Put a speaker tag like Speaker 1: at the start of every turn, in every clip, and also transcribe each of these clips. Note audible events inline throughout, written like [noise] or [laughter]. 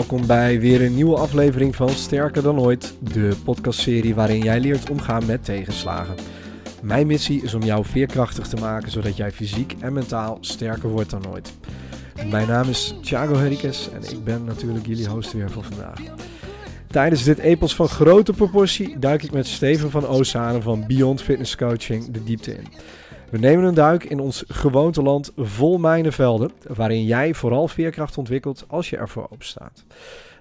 Speaker 1: Welkom bij weer een nieuwe aflevering van Sterker dan ooit, de podcastserie waarin jij leert omgaan met tegenslagen. Mijn missie is om jou veerkrachtig te maken zodat jij fysiek en mentaal sterker wordt dan ooit. Mijn naam is Thiago Henriquez en ik ben natuurlijk jullie host weer voor vandaag. Tijdens dit epos van grote proportie duik ik met Steven van Oostzaanen van Beyond Fitness Coaching de diepte in. We nemen een duik in ons gewoonteland vol mijnenvelden, waarin jij vooral veerkracht ontwikkelt als je ervoor open staat.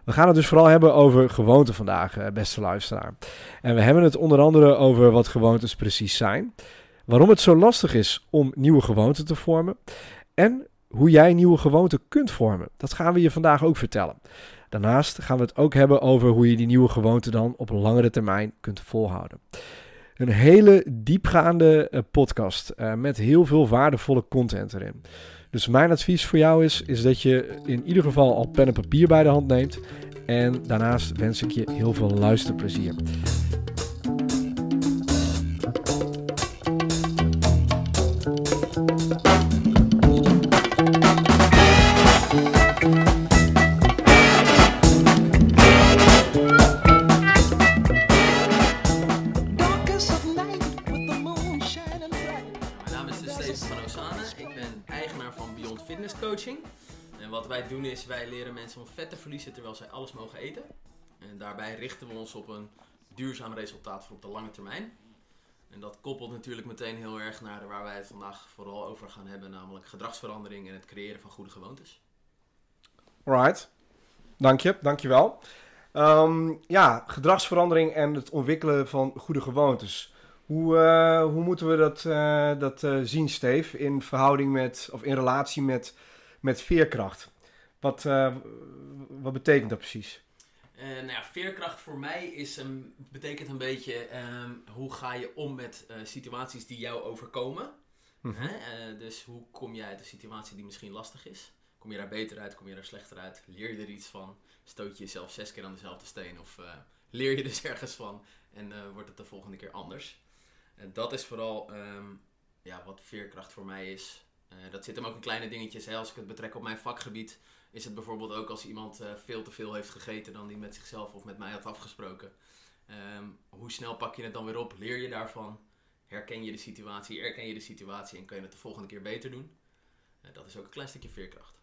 Speaker 1: We gaan het dus vooral hebben over gewoonten vandaag, eh, beste luisteraar. En we hebben het onder andere over wat gewoontes precies zijn, waarom het zo lastig is om nieuwe gewoonten te vormen en hoe jij nieuwe gewoonten kunt vormen. Dat gaan we je vandaag ook vertellen. Daarnaast gaan we het ook hebben over hoe je die nieuwe gewoonten dan op langere termijn kunt volhouden. Een hele diepgaande eh, podcast eh, met heel veel waardevolle content erin. Dus mijn advies voor jou is, is dat je in ieder geval al pen en papier bij de hand neemt. En daarnaast wens ik je heel veel luisterplezier.
Speaker 2: Coaching. En wat wij doen is, wij leren mensen om vet te verliezen terwijl zij alles mogen eten. En daarbij richten we ons op een duurzaam resultaat voor op de lange termijn. En dat koppelt natuurlijk meteen heel erg naar waar wij het vandaag vooral over gaan hebben, namelijk gedragsverandering en het creëren van goede gewoontes.
Speaker 1: Alright, dank je, dank je wel. Ehm, ja, gedragsverandering en het ontwikkelen van goede gewoontes. Hoe, eh, hoe moeten we dat, eh, dat eh, zien, Steve, in verhouding met, of in relatie met, met veerkracht? Wat, eh, wat betekent dat precies?
Speaker 2: Eh, nou ja, veerkracht voor mij is een, betekent een beetje ehm, hoe ga je om met eh, situaties die jou overkomen.
Speaker 1: Mhm.
Speaker 2: Hè? Dus hoe kom je uit een situatie die misschien lastig is? Kom je daar beter uit? Kom je daar slechter uit? Leer je er iets van? Stoot je jezelf zes keer aan dezelfde steen? Of leer je [laughs] dus ergens van en wordt het de volgende keer anders? En dat is vooral ehm, ja, wat veerkracht voor mij is. Eh, dat zit hem ook in kleine dingetjes. Als ik het betrek op mijn vakgebied, is het bijvoorbeeld ook als iemand eh, veel te veel heeft gegeten dan die met zichzelf of met mij had afgesproken. Ehm, hoe snel pak je het dan weer op? Leer je daarvan? Herken je de situatie? Erken je de situatie en kun je het de volgende keer beter doen? Eh, dat is ook een klein stukje veerkracht.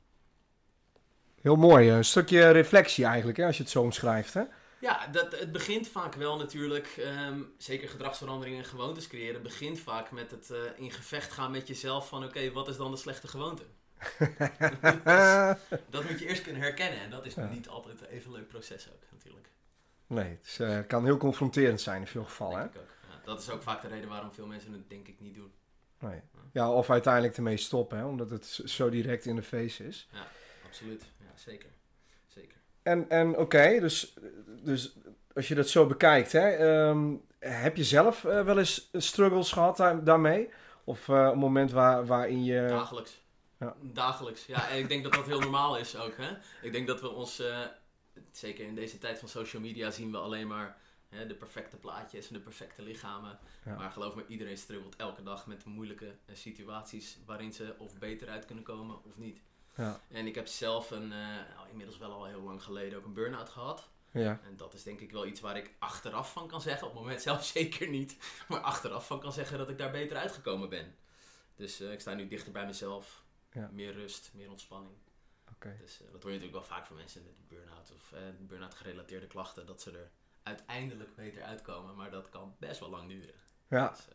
Speaker 1: Heel mooi, een stukje reflectie eigenlijk, hè, als je het zo omschrijft. Hè?
Speaker 2: Ja, dat, het begint vaak wel natuurlijk, ehm, zeker gedragsverandering en gewoontes creëren, begint vaak met het eh, in gevecht gaan met jezelf van oké, wat is dan de slechte gewoonte? [laughs] Dat moet je eerst kunnen herkennen en dat is
Speaker 1: Ja.
Speaker 2: niet altijd een even leuk proces ook natuurlijk.
Speaker 1: nee, het is, eh, kan heel confronterend zijn in veel gevallen. Hè?
Speaker 2: Denk ik ook. Ja, dat is ook vaak de reden waarom veel mensen het denk ik niet doen.
Speaker 1: Nee. Ja, of uiteindelijk ermee stoppen, hè, omdat het zo direct in de face is.
Speaker 2: Absoluut, ja zeker.
Speaker 1: En, en oké, dus, dus als je dat zo bekijkt, hè, ehm, heb je zelf eh, wel eens struggles gehad daar- daarmee? Of eh, een moment waar, waarin je...
Speaker 2: Dagelijks.
Speaker 1: Ja.
Speaker 2: Dagelijks. Ja, en ik denk dat dat heel normaal is ook. Hè? Ik denk dat we ons, eh, zeker in deze tijd van social media, zien we alleen maar hè, de perfecte plaatjes en de perfecte lichamen.
Speaker 1: Ja.
Speaker 2: Maar geloof me, iedereen struggelt elke dag met moeilijke situaties waarin ze of beter uit kunnen komen of niet.
Speaker 1: Ja,
Speaker 2: En ik heb zelf een, eh, nou, inmiddels wel al heel lang geleden ook een burn-out gehad.
Speaker 1: ja,
Speaker 2: En dat is denk ik wel iets waar ik achteraf van kan zeggen. Op het moment zelf [laughs] zeker niet. Maar achteraf van kan zeggen dat ik daar beter uitgekomen ben. Dus eh, ik sta nu dichter bij mezelf.
Speaker 1: Ja.
Speaker 2: Meer rust, meer ontspanning.
Speaker 1: oké.
Speaker 2: Dus eh, dat hoor je natuurlijk wel vaak van mensen met burn-out of eh, burn-out gerelateerde klachten. Dat ze er uiteindelijk beter uitkomen. Maar dat kan best wel lang duren.
Speaker 1: Ja,
Speaker 2: Dus,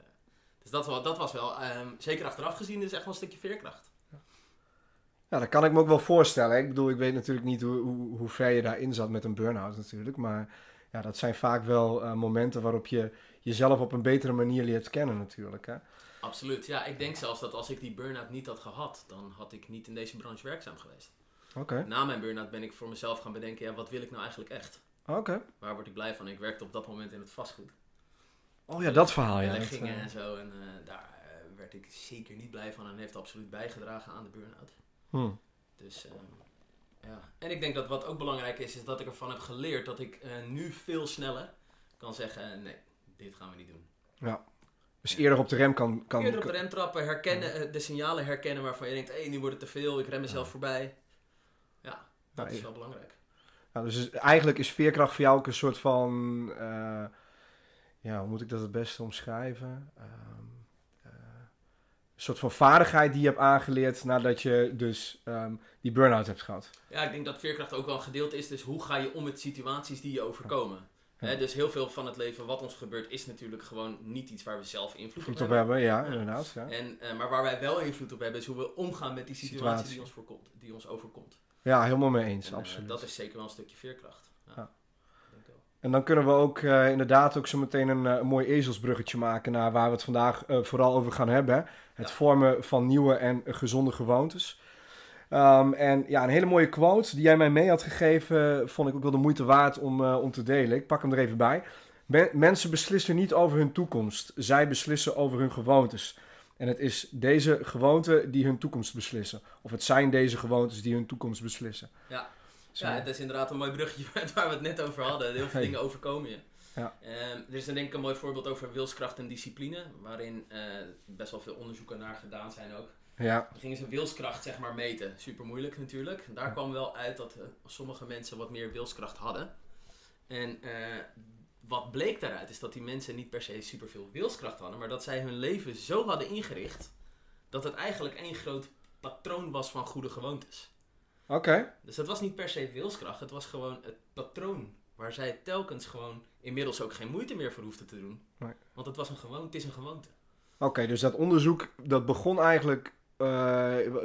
Speaker 2: dus dat, dat was wel, ehm, zeker achteraf gezien, is echt wel een stukje veerkracht.
Speaker 1: Ja, dat kan ik me ook wel voorstellen. Ik bedoel, ik weet natuurlijk niet hoe, hoe, hoe ver je daarin zat met een burn-out natuurlijk. Maar ja, dat zijn vaak wel eh, momenten waarop je jezelf op een betere manier leert kennen natuurlijk. Hè?
Speaker 2: Absoluut. Ja, ik denk zelfs dat als ik die burn-out niet had gehad, dan had ik niet in deze branche werkzaam geweest.
Speaker 1: Oké,
Speaker 2: Na mijn burn-out ben ik voor mezelf gaan bedenken, ja, wat wil ik nou eigenlijk echt?
Speaker 1: oké.
Speaker 2: Waar word ik blij van? Ik werkte op dat moment in het vastgoed.
Speaker 1: Oh ja, dat verhaal, ja. eh,
Speaker 2: en zo. En eh, daar werd ik zeker niet blij van en heeft absoluut bijgedragen aan de burn-out.
Speaker 1: Hmm.
Speaker 2: Dus ehm, ja. En ik denk dat wat ook belangrijk is, is dat ik ervan heb geleerd dat ik eh, nu veel sneller kan zeggen: eh, nee, dit gaan we niet doen.
Speaker 1: Dus eerder op de rem kan... kan
Speaker 2: Eerder op de rem trappen, herkennen, eh, de signalen herkennen waarvan je denkt: hé, hey, nu wordt het te veel, ik rem mezelf voorbij. Ja, dat is wel belangrijk.
Speaker 1: Nou, dus eigenlijk is veerkracht voor jou ook een soort van... eh, ja, hoe moet ik dat het beste omschrijven? Ehm, eh, soort van vaardigheid die je hebt aangeleerd nadat je dus ehm, die burn-out hebt gehad.
Speaker 2: Ja, ik denk dat veerkracht ook wel een gedeelte is. Dus hoe ga je om met situaties die je overkomen?
Speaker 1: Ja.
Speaker 2: Dus heel veel van het leven wat ons gebeurt is natuurlijk gewoon niet iets waar we zelf invloed op hebben.
Speaker 1: hebben, ja, inderdaad. Ja,
Speaker 2: En, eh, maar waar wij wel invloed op hebben is hoe we omgaan met die situatie,
Speaker 1: Situatie.
Speaker 2: Die, ons voorkomt, die ons overkomt.
Speaker 1: ja helemaal mee eens,
Speaker 2: En, eh,
Speaker 1: absoluut.
Speaker 2: dat is zeker wel een stukje veerkracht. Ja.
Speaker 1: En dan kunnen we ook eh, inderdaad ook zo meteen een, eh, een mooi ezelsbruggetje maken naar waar we het vandaag eh, vooral over gaan hebben. hè. Het
Speaker 2: Ja.
Speaker 1: vormen van nieuwe en gezonde gewoontes. Ehm, en ja, een hele mooie quote die jij mij mee had gegeven, vond ik ook wel de moeite waard om, om te delen. Ik pak hem er even bij. Men- mensen beslissen niet over hun toekomst, zij beslissen over hun gewoontes. En het is deze gewoonten die hun toekomst beslissen. Of het zijn deze gewoontes die hun toekomst beslissen.
Speaker 2: Ja.
Speaker 1: Zo.
Speaker 2: Ja, het is inderdaad een mooi bruggetje [laughs] waar we het net over hadden. Heel veel
Speaker 1: Hey.
Speaker 2: dingen overkomen je.
Speaker 1: Ja.
Speaker 2: Ehm, er is dan denk ik een mooi voorbeeld over wilskracht en discipline. Waarin eh, best wel veel onderzoeken naar gedaan zijn ook.
Speaker 1: ja.
Speaker 2: Dan gingen ze wilskracht zeg maar meten. Super moeilijk natuurlijk. Daar
Speaker 1: Ja.
Speaker 2: kwam wel uit dat eh, sommige mensen wat meer wilskracht hadden. En eh, wat bleek daaruit is dat die mensen niet per se superveel wilskracht hadden. Maar dat zij hun leven zo hadden ingericht. Dat het eigenlijk één groot patroon was van goede gewoontes.
Speaker 1: Oké.
Speaker 2: Dus het was niet per se wilskracht, het was gewoon het patroon. Waar zij telkens gewoon inmiddels ook geen moeite meer voor hoefden te doen.
Speaker 1: Nee.
Speaker 2: Want het was een gewoonte, het is een gewoonte.
Speaker 1: Oké, dus dat onderzoek, dat begon eigenlijk... eh,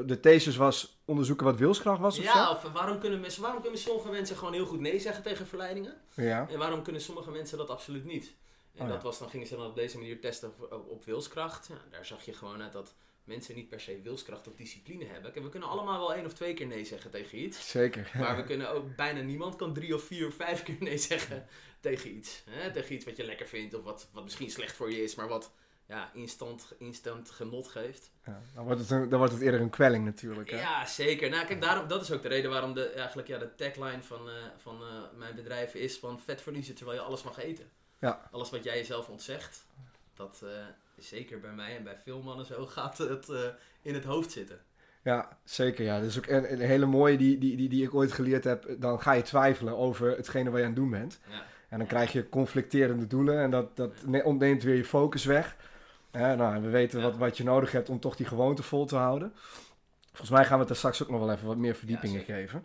Speaker 1: de thesis was onderzoeken wat wilskracht was of
Speaker 2: Ja, of waarom kunnen, mensen, waarom kunnen sommige mensen gewoon heel goed nee zeggen tegen verleidingen?
Speaker 1: zo? Ja.
Speaker 2: En waarom kunnen sommige mensen dat absoluut niet? En
Speaker 1: Oh ja.
Speaker 2: dat was, dan gingen ze dan op deze manier testen op, op wilskracht. Daar zag je gewoon uit dat mensen niet per se wilskracht of discipline hebben. Kijk, we kunnen allemaal wel één of twee keer nee zeggen tegen iets.
Speaker 1: Zeker.
Speaker 2: Maar we [laughs] kunnen ook, bijna niemand kan drie of vier of vijf keer nee zeggen tegen iets. Hè? Tegen iets wat je lekker vindt of wat, wat misschien slecht voor je is, maar wat ja, instant, instant genot geeft.
Speaker 1: Ja, dan, wordt het een- dan wordt het eerder een kwelling natuurlijk. Hè?
Speaker 2: Ja, zeker. Nou, kijk, daarom, dat is ook de reden waarom de, eigenlijk, ja, de tagline van, eh, van eh, mijn bedrijf is van vet verliezen terwijl je alles mag eten.
Speaker 1: Ja.
Speaker 2: Alles wat jij jezelf ontzegt, dat eh, zeker bij mij en bij veel mannen zo [laughs] gaat het eh, in het hoofd zitten.
Speaker 1: Ja, zeker. Ja. Dat is ook een, een hele mooie die, die, die, die ik ooit geleerd heb. Dan ga je twijfelen over hetgene wat je aan het doen bent.
Speaker 2: Ja.
Speaker 1: En dan krijg je conflicterende doelen en dat, dat ne- ontneemt weer je focus weg. Nou, we weten
Speaker 2: Ja.
Speaker 1: wat, wat je nodig hebt om toch die gewoonte vol te houden. Volgens mij gaan we het er straks ook nog wel even wat meer verdiepingen geven.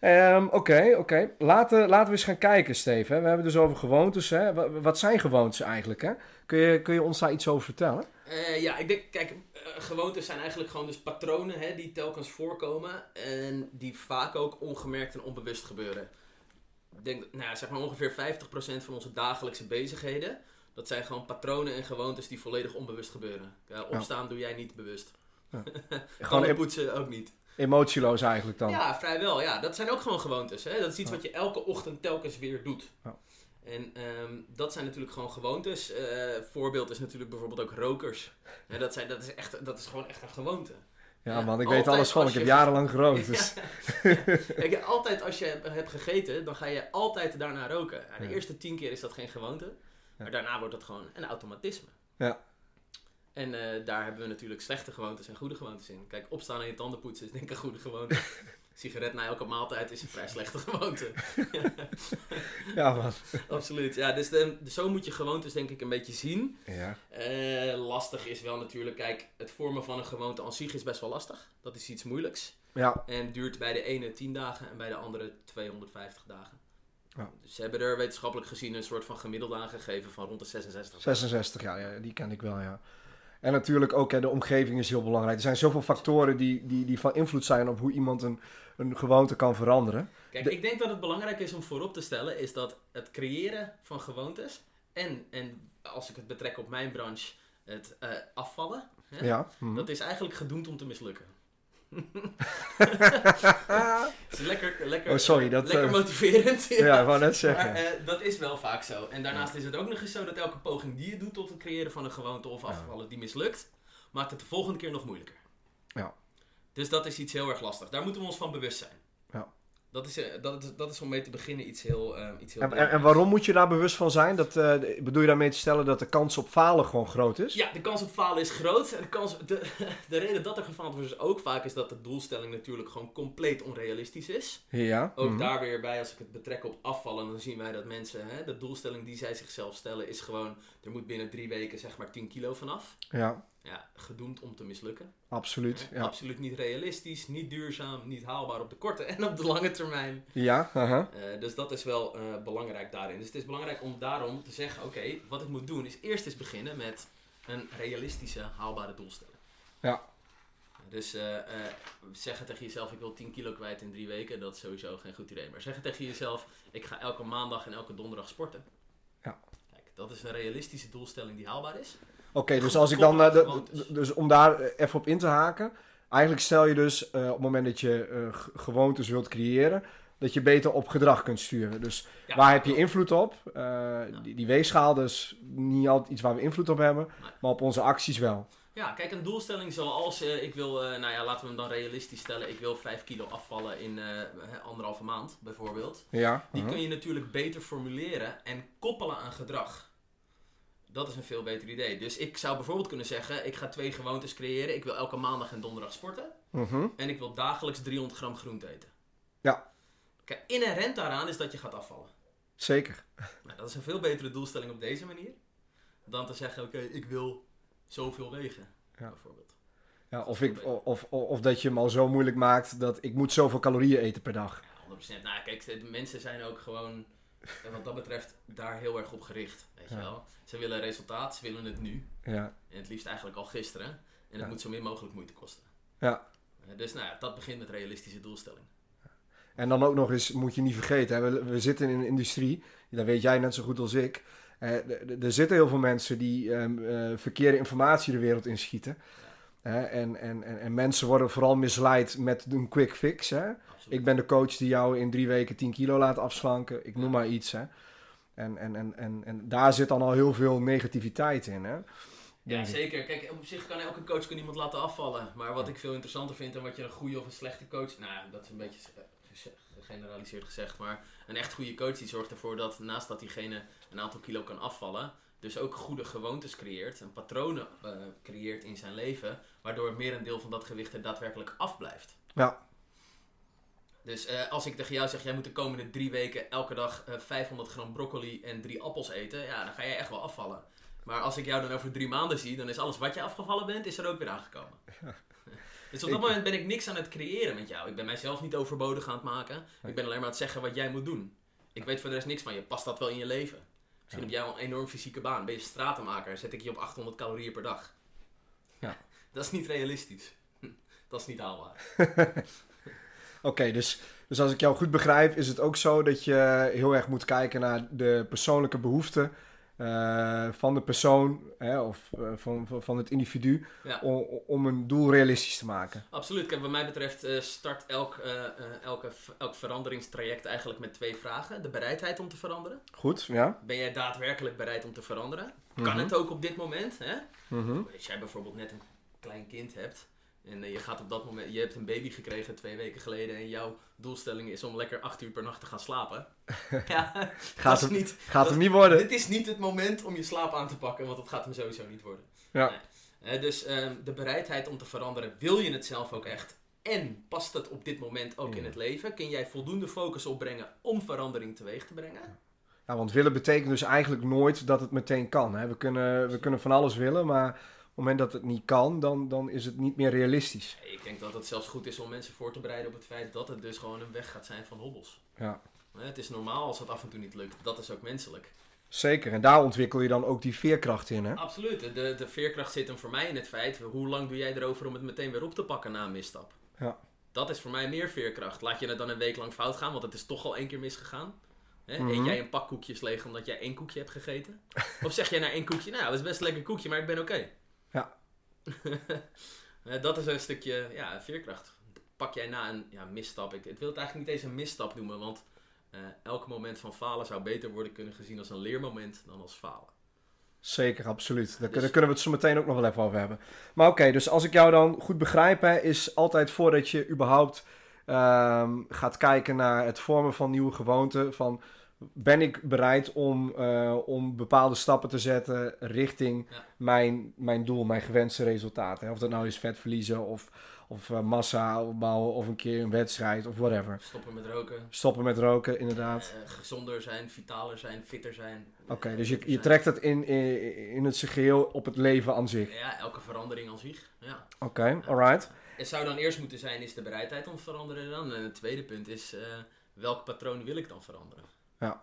Speaker 1: Ehm, Oké, oké. Laten, laten we eens gaan kijken, Steven. We hebben het dus over gewoontes. Hè? Wa- Wat zijn gewoontes eigenlijk? Hè? Kun, je, kun je ons daar iets over vertellen?
Speaker 2: Eh, ja, ik denk, kijk, eh, gewoontes zijn eigenlijk gewoon dus patronen hè, die telkens voorkomen en die vaak ook ongemerkt en onbewust gebeuren. Ik denk, nou, ja, zeg maar ongeveer 50% van onze dagelijkse bezigheden, dat zijn gewoon patronen en gewoontes die volledig onbewust gebeuren. Opstaan doe jij niet bewust. [laughs]
Speaker 1: Gewoon
Speaker 2: poetsen ook niet.
Speaker 1: Emotieloos eigenlijk dan.
Speaker 2: Ja, vrijwel. Ja, dat zijn ook gewoon gewoontes. Hè? Dat is iets wat je elke ochtend telkens weer doet.
Speaker 1: Ja.
Speaker 2: En ehm, dat zijn natuurlijk gewoon gewoontes. Eh, voorbeeld is natuurlijk bijvoorbeeld ook rokers. [laughs] Hè, dat, zijn, dat, is echt, dat is gewoon echt een gewoonte.
Speaker 1: Ja,
Speaker 2: Ja,
Speaker 1: man, ik weet alles van. Ik heb
Speaker 2: je-
Speaker 1: jarenlang gerookt. [laughs] Dus. [laughs]
Speaker 2: Kijk, altijd als je hebt gegeten, dan ga je altijd daarna roken. Ja, de
Speaker 1: Ja.
Speaker 2: eerste tien keer is dat geen gewoonte. Maar daarna wordt het gewoon een automatisme.
Speaker 1: Ja.
Speaker 2: En eh, daar hebben we natuurlijk slechte gewoontes en goede gewoontes in. Kijk, opstaan en je tanden poetsen is denk ik een goede gewoonte. [laughs] Sigaret na elke maaltijd is een vrij slechte gewoonte. [laughs]
Speaker 1: Ja, man. [laughs]
Speaker 2: Absoluut. Ja, dus de, zo moet je gewoontes denk ik een beetje zien.
Speaker 1: Ja.
Speaker 2: Eh, lastig is wel natuurlijk, kijk, het vormen van een gewoonte aan zich is best wel lastig. Dat is iets moeilijks.
Speaker 1: Ja,
Speaker 2: En duurt bij de ene 10 dagen en bij de andere 250 dagen.
Speaker 1: Ja.
Speaker 2: Dus ze hebben er wetenschappelijk gezien een soort van gemiddelde aangegeven van rond de 66.
Speaker 1: 66, ja, ja, die ken ik wel, ja. En natuurlijk ook, hè, de omgeving is heel belangrijk. Er zijn zoveel factoren die, die, die van invloed zijn op hoe iemand een, een gewoonte kan veranderen.
Speaker 2: Kijk,
Speaker 1: De-
Speaker 2: ik denk dat het belangrijk is om voorop te stellen, is dat het creëren van gewoontes en, en als ik het betrek op mijn branche, het eh, afvallen, hè,
Speaker 1: Ja. hm.
Speaker 2: dat is eigenlijk gedoemd om te mislukken. [laughs] Is lekker, lekker,
Speaker 1: Oh, sorry, dat,
Speaker 2: lekker
Speaker 1: eh,
Speaker 2: motiverend. [laughs]
Speaker 1: Ja, ik wou net zeggen.
Speaker 2: Maar eh, dat is wel vaak zo. En daarnaast is het ook nog eens zo dat elke poging die je doet tot het creëren van een gewoonte of afvallen die mislukt, maakt het de volgende keer nog moeilijker.
Speaker 1: Ja.
Speaker 2: Dus dat is iets heel erg lastig. Daar moeten we ons van bewust zijn. Dat is, eh, dat, is, dat is om mee te beginnen iets heel, eh, iets heel
Speaker 1: En, en, en waarom moet je daar bewust van zijn? Dat, eh, bedoel je daarmee te stellen dat de kans op falen gewoon groot is?
Speaker 2: Ja, de kans op falen is groot. De, kans, de, [laughs] de reden dat er gefaald wordt is ook vaak is dat de doelstelling natuurlijk gewoon compleet onrealistisch is.
Speaker 1: Ja.
Speaker 2: Ook
Speaker 1: mhm.
Speaker 2: daar weer bij, als ik het betrek op afvallen, dan zien wij dat mensen, hè, de doelstelling die zij zichzelf stellen is gewoon, er moet binnen drie weken zeg maar 10 kilo vanaf.
Speaker 1: Ja,
Speaker 2: Ja, gedoemd om te mislukken.
Speaker 1: absoluut. Ja,
Speaker 2: Absoluut niet realistisch, niet duurzaam, niet haalbaar op de korte en op de lange termijn.
Speaker 1: ja.
Speaker 2: Eh, dus dat is wel eh, belangrijk daarin. Dus het is belangrijk om daarom te zeggen, oké, wat ik moet doen is eerst eens beginnen met een realistische, haalbare doelstelling.
Speaker 1: Ja.
Speaker 2: Dus eh, zeggen tegen jezelf, ik wil 10 kilo kwijt in drie weken, dat is sowieso geen goed idee. Maar zeggen tegen jezelf, ik ga elke maandag en elke donderdag sporten.
Speaker 1: Ja.
Speaker 2: Kijk, dat is een realistische doelstelling die haalbaar is.
Speaker 1: Oké, dus als ik dan... eh, dus om daar eh, even op in te haken. Eigenlijk stel je dus eh, op het moment dat je g- gewoontes wilt creëren... dat je beter op gedrag kunt sturen. Dus
Speaker 2: Ja,
Speaker 1: waar heb je invloed op? Die, die weegschaal is niet altijd iets waar we invloed op hebben.
Speaker 2: Nee.
Speaker 1: Maar op onze acties wel.
Speaker 2: Ja, kijk, een doelstelling zoals ik wil, nou ja, laten we hem dan realistisch stellen. Ik wil 5 kilo afvallen in hè, anderhalve maand, bijvoorbeeld.
Speaker 1: Ja.
Speaker 2: Die
Speaker 1: aha.
Speaker 2: kun je natuurlijk beter formuleren en koppelen aan gedrag. Dat is een veel beter idee. Dus ik zou bijvoorbeeld kunnen zeggen, ik ga twee gewoontes creëren. Ik wil elke maandag en donderdag sporten.
Speaker 1: Mhm.
Speaker 2: En ik wil dagelijks 300 gram groente eten.
Speaker 1: Ja.
Speaker 2: Kijk, inherent daaraan is dat je gaat afvallen.
Speaker 1: Zeker.
Speaker 2: Nou, dat is een veel betere doelstelling op deze manier. Dan te zeggen, oké, ik wil zoveel wegen.
Speaker 1: Ja.
Speaker 2: Bijvoorbeeld.
Speaker 1: Ja, of, ik, of, of, of dat je hem al zo moeilijk maakt dat ik moet zoveel calorieën eten per dag.
Speaker 2: Ja, 100%. Nou, kijk, de mensen zijn ook gewoon, eh, wat dat betreft, daar heel erg op gericht. Weet je wel? Ze willen resultaat, ze willen het nu.
Speaker 1: Ja.
Speaker 2: En het liefst eigenlijk al gisteren. En het moet zo min mogelijk moeite kosten.
Speaker 1: Ja.
Speaker 2: Eh, Dus nou ja, dat begint met realistische doelstelling.
Speaker 1: En dan ook nog eens, moet je niet vergeten, hè, we, we zitten in een industrie, dat weet jij net zo goed als ik. Eh, er zitten heel veel mensen die ehm, eh, verkeerde informatie de wereld inschieten. Hè, en, en, en, en mensen worden vooral misleid met een quick fix. Hè. Ik ben de coach die jou in drie weken 10 kilo laat afslanken. Ik noem maar iets. Hè. En, en, en, en, en daar zit dan al heel veel negativiteit in. Hè.
Speaker 2: Ja, zeker. Kijk, op zich kan elke coach kan iemand laten afvallen. Maar wat ik veel interessanter vind en wat je een goede of een slechte coach... Nou, ja, dat is een beetje gegeneraliseerd gezegd. Maar een echt goede coach die zorgt ervoor dat naast dat diegene een aantal kilo kan afvallen... Dus ook goede gewoontes creëert en patronen eh, creëert in zijn leven. Waardoor meer een deel van dat gewicht er daadwerkelijk afblijft.
Speaker 1: Ja.
Speaker 2: Dus eh, als ik tegen jou zeg, jij moet de komende drie weken elke dag eh, 500 gram broccoli en drie appels eten, ja, dan ga jij echt wel afvallen. Maar als ik jou dan over drie maanden zie, dan is alles wat je afgevallen bent, is er ook weer aangekomen. [laughs] Dus op dat moment ben ik niks aan het creëren met jou. Ik ben mijzelf niet overbodig aan het maken. Ik ben alleen maar aan het zeggen wat jij moet doen. Ik weet voor de rest niks van je. Past dat wel in je leven? Misschien heb jij wel een enorm fysieke baan. Ben je stratenmaker? Zet ik je op 800 calorieën per dag?
Speaker 1: Ja. [laughs]
Speaker 2: Dat is niet realistisch. [laughs] Dat is niet haalbaar. [laughs]
Speaker 1: Oké, dus, dus als ik jou goed begrijp, is het ook zo dat je heel erg moet kijken naar de persoonlijke behoeften eh, van de persoon hè, of eh, van, van, van het individu
Speaker 2: Ja.
Speaker 1: om, om een doel realistisch te maken.
Speaker 2: Absoluut. Kijk, wat mij betreft eh, start elk, elke, elk veranderingstraject eigenlijk met twee vragen. De bereidheid om te veranderen.
Speaker 1: Goed, ja?
Speaker 2: Ben jij daadwerkelijk bereid om te veranderen? Kan
Speaker 1: Mhm.
Speaker 2: het ook op dit moment? Hè?
Speaker 1: Mhm.
Speaker 2: Als jij bijvoorbeeld net een klein kind hebt en eh, je gaat op dat moment, je hebt een baby gekregen twee weken geleden en jouw doelstelling is om lekker acht uur per nacht te gaan slapen. [laughs] ja,
Speaker 1: Gaat
Speaker 2: is niet,
Speaker 1: gaat
Speaker 2: dat-
Speaker 1: hem niet worden.
Speaker 2: dit is niet het moment om je slaap aan te pakken, want dat gaat hem sowieso niet worden.
Speaker 1: Ja.
Speaker 2: Nee. Dus ehm, de bereidheid om te veranderen, wil je het zelf ook echt? En past het op dit moment ook in
Speaker 1: Ja.
Speaker 2: het leven? Kun jij voldoende focus opbrengen om verandering teweeg te brengen?
Speaker 1: Ja, want willen betekent dus eigenlijk nooit dat het meteen kan. Hè? We, kunnen, we kunnen van alles willen, maar het moment dat het niet kan, dan, dan is het niet meer realistisch.
Speaker 2: Ik denk dat het zelfs goed is om mensen voor te bereiden op het feit dat het dus gewoon een weg gaat zijn van hobbels.
Speaker 1: Ja.
Speaker 2: Eh, Het is normaal als het af en toe niet lukt. Dat is ook menselijk.
Speaker 1: Zeker, en daar ontwikkel je dan ook die veerkracht in. Hè?
Speaker 2: Absoluut. De, de veerkracht zit hem voor mij in het feit, hoe lang doe jij erover om het meteen weer op te pakken na een misstap?
Speaker 1: Ja.
Speaker 2: Dat is voor mij meer veerkracht. Laat je het dan een week lang fout gaan, want het is toch al één keer misgegaan. Hè?
Speaker 1: Mhm.
Speaker 2: Eet jij een pak koekjes leeg omdat jij één koekje hebt gegeten? of zeg jij na één koekje, nou, dat is best een lekker koekje, maar ik ben oké. [laughs] Eh, dat is een stukje ja, veerkracht. Pak jij na een ja, misstap, ik, ik wil het eigenlijk niet eens een misstap noemen, want eh, elk moment van falen zou beter worden kunnen gezien als een leermoment dan als falen.
Speaker 1: Zeker, absoluut. Daar,
Speaker 2: Dus-
Speaker 1: daar kunnen we het zo meteen ook nog wel even over hebben. Maar oké, dus als ik jou dan goed begrijp, hè, is altijd voordat je überhaupt ehm, gaat kijken naar het vormen van nieuwe gewoonten, van ben ik bereid om, eh, om bepaalde stappen te zetten richting
Speaker 2: Ja.
Speaker 1: mijn, mijn doel, mijn gewenste resultaten. Hè? Of dat nou is vet verliezen of, of eh, massa opbouwen of een keer een wedstrijd of whatever.
Speaker 2: Stoppen met roken.
Speaker 1: Stoppen met roken, inderdaad.
Speaker 2: eh, gezonder zijn, vitaler zijn, fitter zijn.
Speaker 1: Oké, dus je, je trekt het in, in, in het geheel op het leven aan zich.
Speaker 2: Ja, elke verandering aan zich. Ja.
Speaker 1: Oké, alright.
Speaker 2: Het zou dan eerst moeten zijn, is de bereidheid om te veranderen dan? En het tweede punt is, welk patroon wil ik dan veranderen?
Speaker 1: Ja.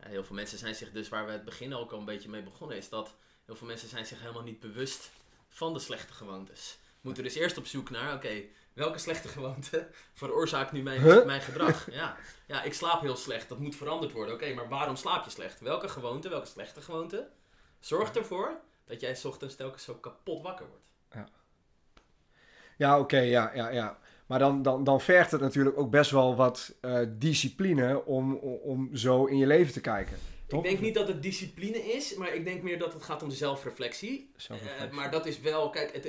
Speaker 2: Ja, heel veel mensen zijn zich dus, waar we het begin ook al een beetje mee begonnen, is dat heel veel mensen zijn zich helemaal niet bewust van de slechte gewoontes. Moeten dus eerst op zoek naar, oké, welke slechte gewoonte [laughs] veroorzaakt nu mijn,
Speaker 1: Huh?
Speaker 2: mijn gedrag? Ja. ja, ik slaap heel slecht, dat moet veranderd worden. Oké, maar waarom slaap je slecht? Welke gewoonte, welke slechte gewoonte, zorgt ervoor dat jij 's ochtends telkens zo kapot wakker wordt?
Speaker 1: Ja, oké, ja, ja, ja. Maar dan, dan, dan vergt het natuurlijk ook best wel wat eh, discipline om, om, zo in je leven te kijken. Toch?
Speaker 2: Ik denk niet dat het discipline is, maar ik denk meer dat het gaat om zelfreflectie.
Speaker 1: Zelfreflectie.
Speaker 2: Eh, maar dat is wel, kijk, het,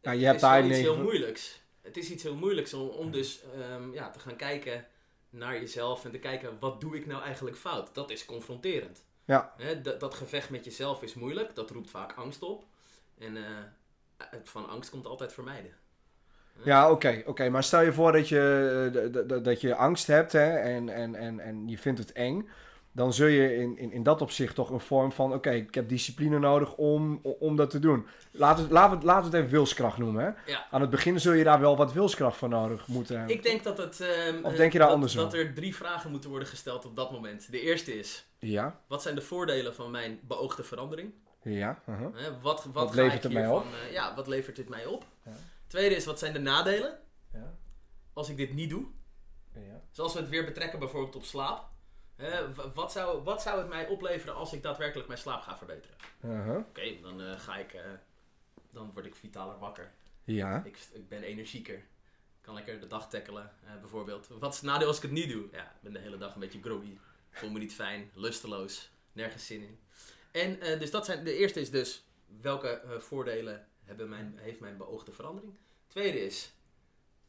Speaker 1: je hebt
Speaker 2: is
Speaker 1: daar
Speaker 2: iets heel moeilijks. Het is iets heel moeilijks om, om dus ehm, ja, te gaan kijken naar jezelf en te kijken wat doe ik nou eigenlijk fout. Dat is confronterend.
Speaker 1: Ja.
Speaker 2: Dat, gevecht met jezelf is moeilijk, dat roept vaak angst op. En eh, van angst komt altijd vermijden.
Speaker 1: Ja, oké, oké. Maar stel je voor dat je, eh, dat je angst hebt hè, en, en, en, en je vindt het eng. Dan zul je in, in, in dat opzicht toch een vorm van... Oké, ik heb discipline nodig om, om dat te doen. Laten we, laten, we het even wilskracht noemen. Hè?
Speaker 2: Ja.
Speaker 1: Aan het begin zul je daar wel wat wilskracht voor nodig moeten hebben.
Speaker 2: Ik denk dat het. ehm,
Speaker 1: Of denk je daar
Speaker 2: dat, Dat er drie vragen moeten worden gesteld op dat moment. De eerste is:
Speaker 1: Ja,
Speaker 2: wat zijn de voordelen van mijn beoogde verandering?
Speaker 1: ja.
Speaker 2: wat, wat,
Speaker 1: levert het mij op?
Speaker 2: eh, ja, wat levert dit mij op?
Speaker 1: Ja.
Speaker 2: Tweede is: wat zijn de nadelen
Speaker 1: ja.
Speaker 2: als ik dit niet doe?
Speaker 1: ja.
Speaker 2: Zoals we het weer betrekken bijvoorbeeld op slaap. Hè, wat, zou, wat zou het mij opleveren als ik daadwerkelijk mijn slaap ga verbeteren? Oké, dan eh, ga ik. eh, dan word ik vitaler wakker.
Speaker 1: Ja.
Speaker 2: Ik, ik ben energieker. Ik kan lekker de dag tackelen, eh, bijvoorbeeld. Wat is het nadeel als ik het niet doe? Ja, ik ben de hele dag een beetje groggy. Voel me niet fijn, lusteloos, nergens zin in. En dus dat zijn, de eerste is dus, welke voordelen hebben mijn, heeft mijn beoogde verandering? Tweede is,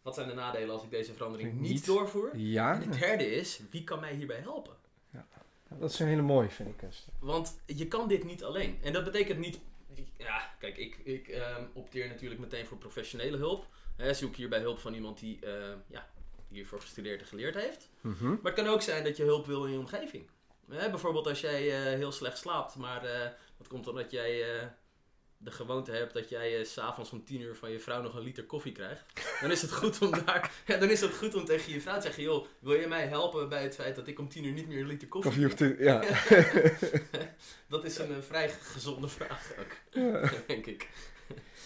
Speaker 2: wat zijn de nadelen als ik deze verandering niet,
Speaker 1: Niet.
Speaker 2: doorvoer?
Speaker 1: Ja,
Speaker 2: En de derde is, wie kan mij hierbij helpen?
Speaker 1: dat is een hele mooie, vind ik. Esther.
Speaker 2: Want je kan dit niet alleen. En dat betekent niet. Ja, kijk, ik, ik ehm, opteer natuurlijk meteen voor professionele hulp. Hè, zoek hierbij hulp van iemand die eh, ja, hiervoor gestudeerd en geleerd heeft.
Speaker 1: Mhm.
Speaker 2: Maar het kan ook zijn dat je hulp wil in je omgeving. Bijvoorbeeld als jij eh, heel slecht slaapt, maar eh, dat komt omdat jij eh, de gewoonte hebt dat jij s s'avonds om 10 uur van je vrouw nog een liter koffie krijgt. Dan is het goed om daar. [laughs] Ja, dan is het goed om tegen je vrouw te zeggen: joh, wil je mij helpen bij het feit dat ik om 10 uur niet meer een liter koffie,
Speaker 1: Koffie of ja. [laughs]
Speaker 2: Dat is een eh, vrij gezonde vraag ook, [laughs] denk ik.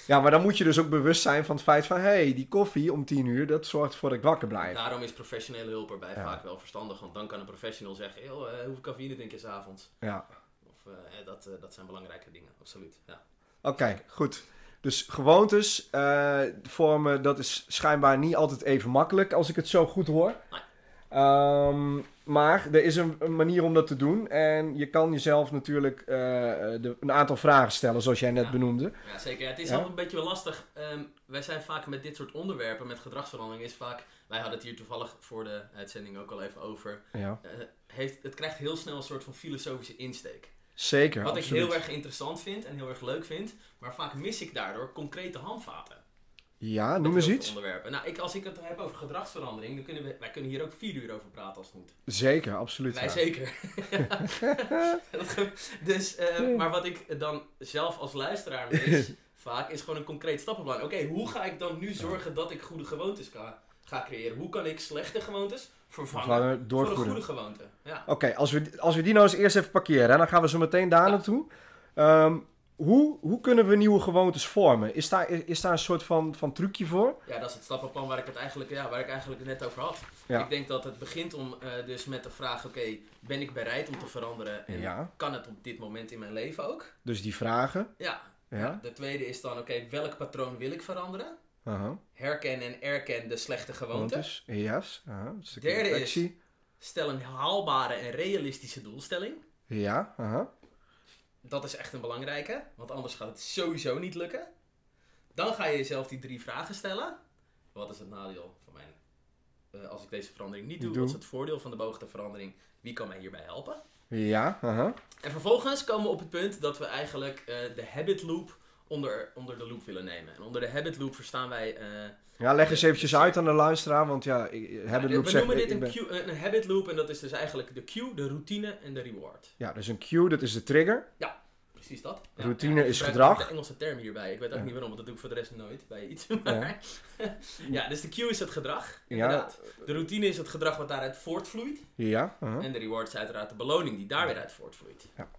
Speaker 1: ja, maar dan moet je dus ook bewust zijn van het feit van... Hé, hey, die koffie om tien uur, dat zorgt ervoor dat ik wakker blijf.
Speaker 2: Daarom is professionele hulp erbij
Speaker 1: Ja.
Speaker 2: vaak wel verstandig, want dan kan een professional zeggen: joh, eh, hoeveel cafeïne drink je s'avonds?
Speaker 1: Ja.
Speaker 2: Of eh, dat, dat zijn belangrijke dingen, absoluut. Ja.
Speaker 1: Oké, goed. Dus gewoontes eh, vormen, dat is schijnbaar niet altijd even makkelijk, als ik het zo goed hoor.
Speaker 2: Nee.
Speaker 1: Ehm, maar er is een, een manier om dat te doen. En je kan jezelf natuurlijk eh, de, een aantal vragen stellen, zoals jij net
Speaker 2: Ja.
Speaker 1: benoemde.
Speaker 2: Ja, zeker. Ja, het is
Speaker 1: Ja?
Speaker 2: altijd een beetje wel lastig. Ehm, wij zijn vaak met dit soort onderwerpen, met gedragsverandering, is vaak. Wij hadden het hier toevallig voor de uitzending ook al even over.
Speaker 1: Ja.
Speaker 2: eh, heeft, het krijgt heel snel een soort van filosofische insteek.
Speaker 1: Zeker,
Speaker 2: Wat
Speaker 1: absoluut.
Speaker 2: ik heel erg interessant vind en heel erg leuk vind, maar vaak mis ik daardoor concrete handvaten.
Speaker 1: Ja, noem eens iets.
Speaker 2: Onderwerpen. Nou, ik, als ik het heb over gedragsverandering, dan kunnen we, wij kunnen hier ook vier uur over praten als het moet.
Speaker 1: Zeker, absoluut.
Speaker 2: Wij
Speaker 1: ja.
Speaker 2: zeker. [laughs] Dus, eh, maar wat ik dan zelf als luisteraar mis, [laughs] vaak, is gewoon een concreet stappenplan. Oké, hoe ga ik dan nu zorgen dat ik goede gewoontes ga, ga creëren? Hoe kan ik slechte gewoontes vervangen
Speaker 1: Vervangen
Speaker 2: voor
Speaker 1: door
Speaker 2: een
Speaker 1: goede.
Speaker 2: goede gewoonte? Ja.
Speaker 1: Oké, als, we, als we die nou eens eerst even parkeren, hè, dan gaan we zo meteen daar
Speaker 2: Ja.
Speaker 1: naartoe. Ehm, hoe, hoe kunnen we nieuwe gewoontes vormen? Is daar, is, is daar een soort van, van trucje voor?
Speaker 2: ja, dat is het stappenplan waar ik het eigenlijk, ja, waar ik eigenlijk net over had.
Speaker 1: Ja.
Speaker 2: Ik denk dat het begint om eh, dus met de vraag, oké, ben ik bereid om te veranderen? En
Speaker 1: Ja.
Speaker 2: kan het op dit moment in mijn leven ook?
Speaker 1: Dus die vragen.
Speaker 2: Ja.
Speaker 1: Ja.
Speaker 2: De tweede is dan, oké, welk patroon wil ik veranderen?
Speaker 1: Aha.
Speaker 2: Herken en erken de slechte.
Speaker 1: Gewoontes. Yes. Een stukje
Speaker 2: Derde is-. Stel een haalbare en realistische doelstelling.
Speaker 1: Ja.
Speaker 2: Dat is echt een belangrijke, want anders gaat het sowieso niet lukken. Dan ga je jezelf die drie vragen stellen. Wat is het nadeel van mijn, eh, als ik deze verandering niet doe?
Speaker 1: Doe.
Speaker 2: Wat is het voordeel van de beoogde verandering? Wie kan mij hierbij helpen?
Speaker 1: Ja.
Speaker 2: En vervolgens komen we op het punt dat we eigenlijk eh, de habit loop onder, onder de loop willen nemen. En onder de habit loop verstaan wij... eh,
Speaker 1: Ja, leg eens eventjes uit aan de luisteraar, want ja, ik-
Speaker 2: ja,
Speaker 1: habit loop
Speaker 2: we noemen dit een,
Speaker 1: ben-
Speaker 2: cue- een habit loop en dat is dus eigenlijk de cue, de routine en de reward.
Speaker 1: Ja, dus een cue, dat is de trigger.
Speaker 2: Precies dat.
Speaker 1: Routine is gedrag.
Speaker 2: De Engelse term hierbij. Ik weet ook
Speaker 1: Ja.
Speaker 2: niet waarom, want dat doe ik voor de rest nooit bij iets. [laughs] Maar [laughs] ja, dus de cue is het gedrag.
Speaker 1: Ja,
Speaker 2: Inderdaad. De routine is het gedrag wat daaruit voortvloeit.
Speaker 1: ja.
Speaker 2: En de reward is uiteraard de beloning die daar weer uit voortvloeit.
Speaker 1: Ja.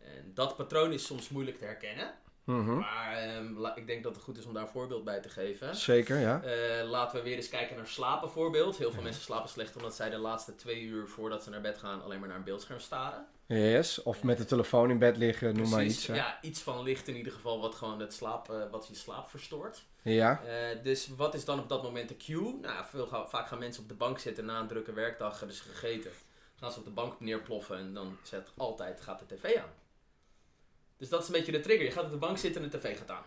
Speaker 2: En dat patroon is soms moeilijk te herkennen.
Speaker 1: Mhm.
Speaker 2: Maar ehm, ik denk dat het goed is om daar een voorbeeld bij te geven.
Speaker 1: Zeker, ja.
Speaker 2: Eh, laten we weer eens kijken naar slapen voorbeeld. Heel veel mensen slapen slecht omdat zij de laatste twee uur voordat ze naar bed gaan alleen maar naar een beeldscherm staren.
Speaker 1: Yes, of met de telefoon in bed liggen, noem maar iets. hè.
Speaker 2: Ja, iets van licht in ieder geval wat gewoon het slaap, eh, wat je slaap verstoort.
Speaker 1: Ja,
Speaker 2: Eh, dus wat is dan op dat moment de cue? Nou, veel, vaak gaan mensen op de bank zitten na een drukke werkdag, ze gegeten. Gaan ze op de bank neerploffen en dan zet altijd gaat de tv aan. Dus dat is een beetje de trigger. Je gaat op de bank zitten en de tv gaat aan.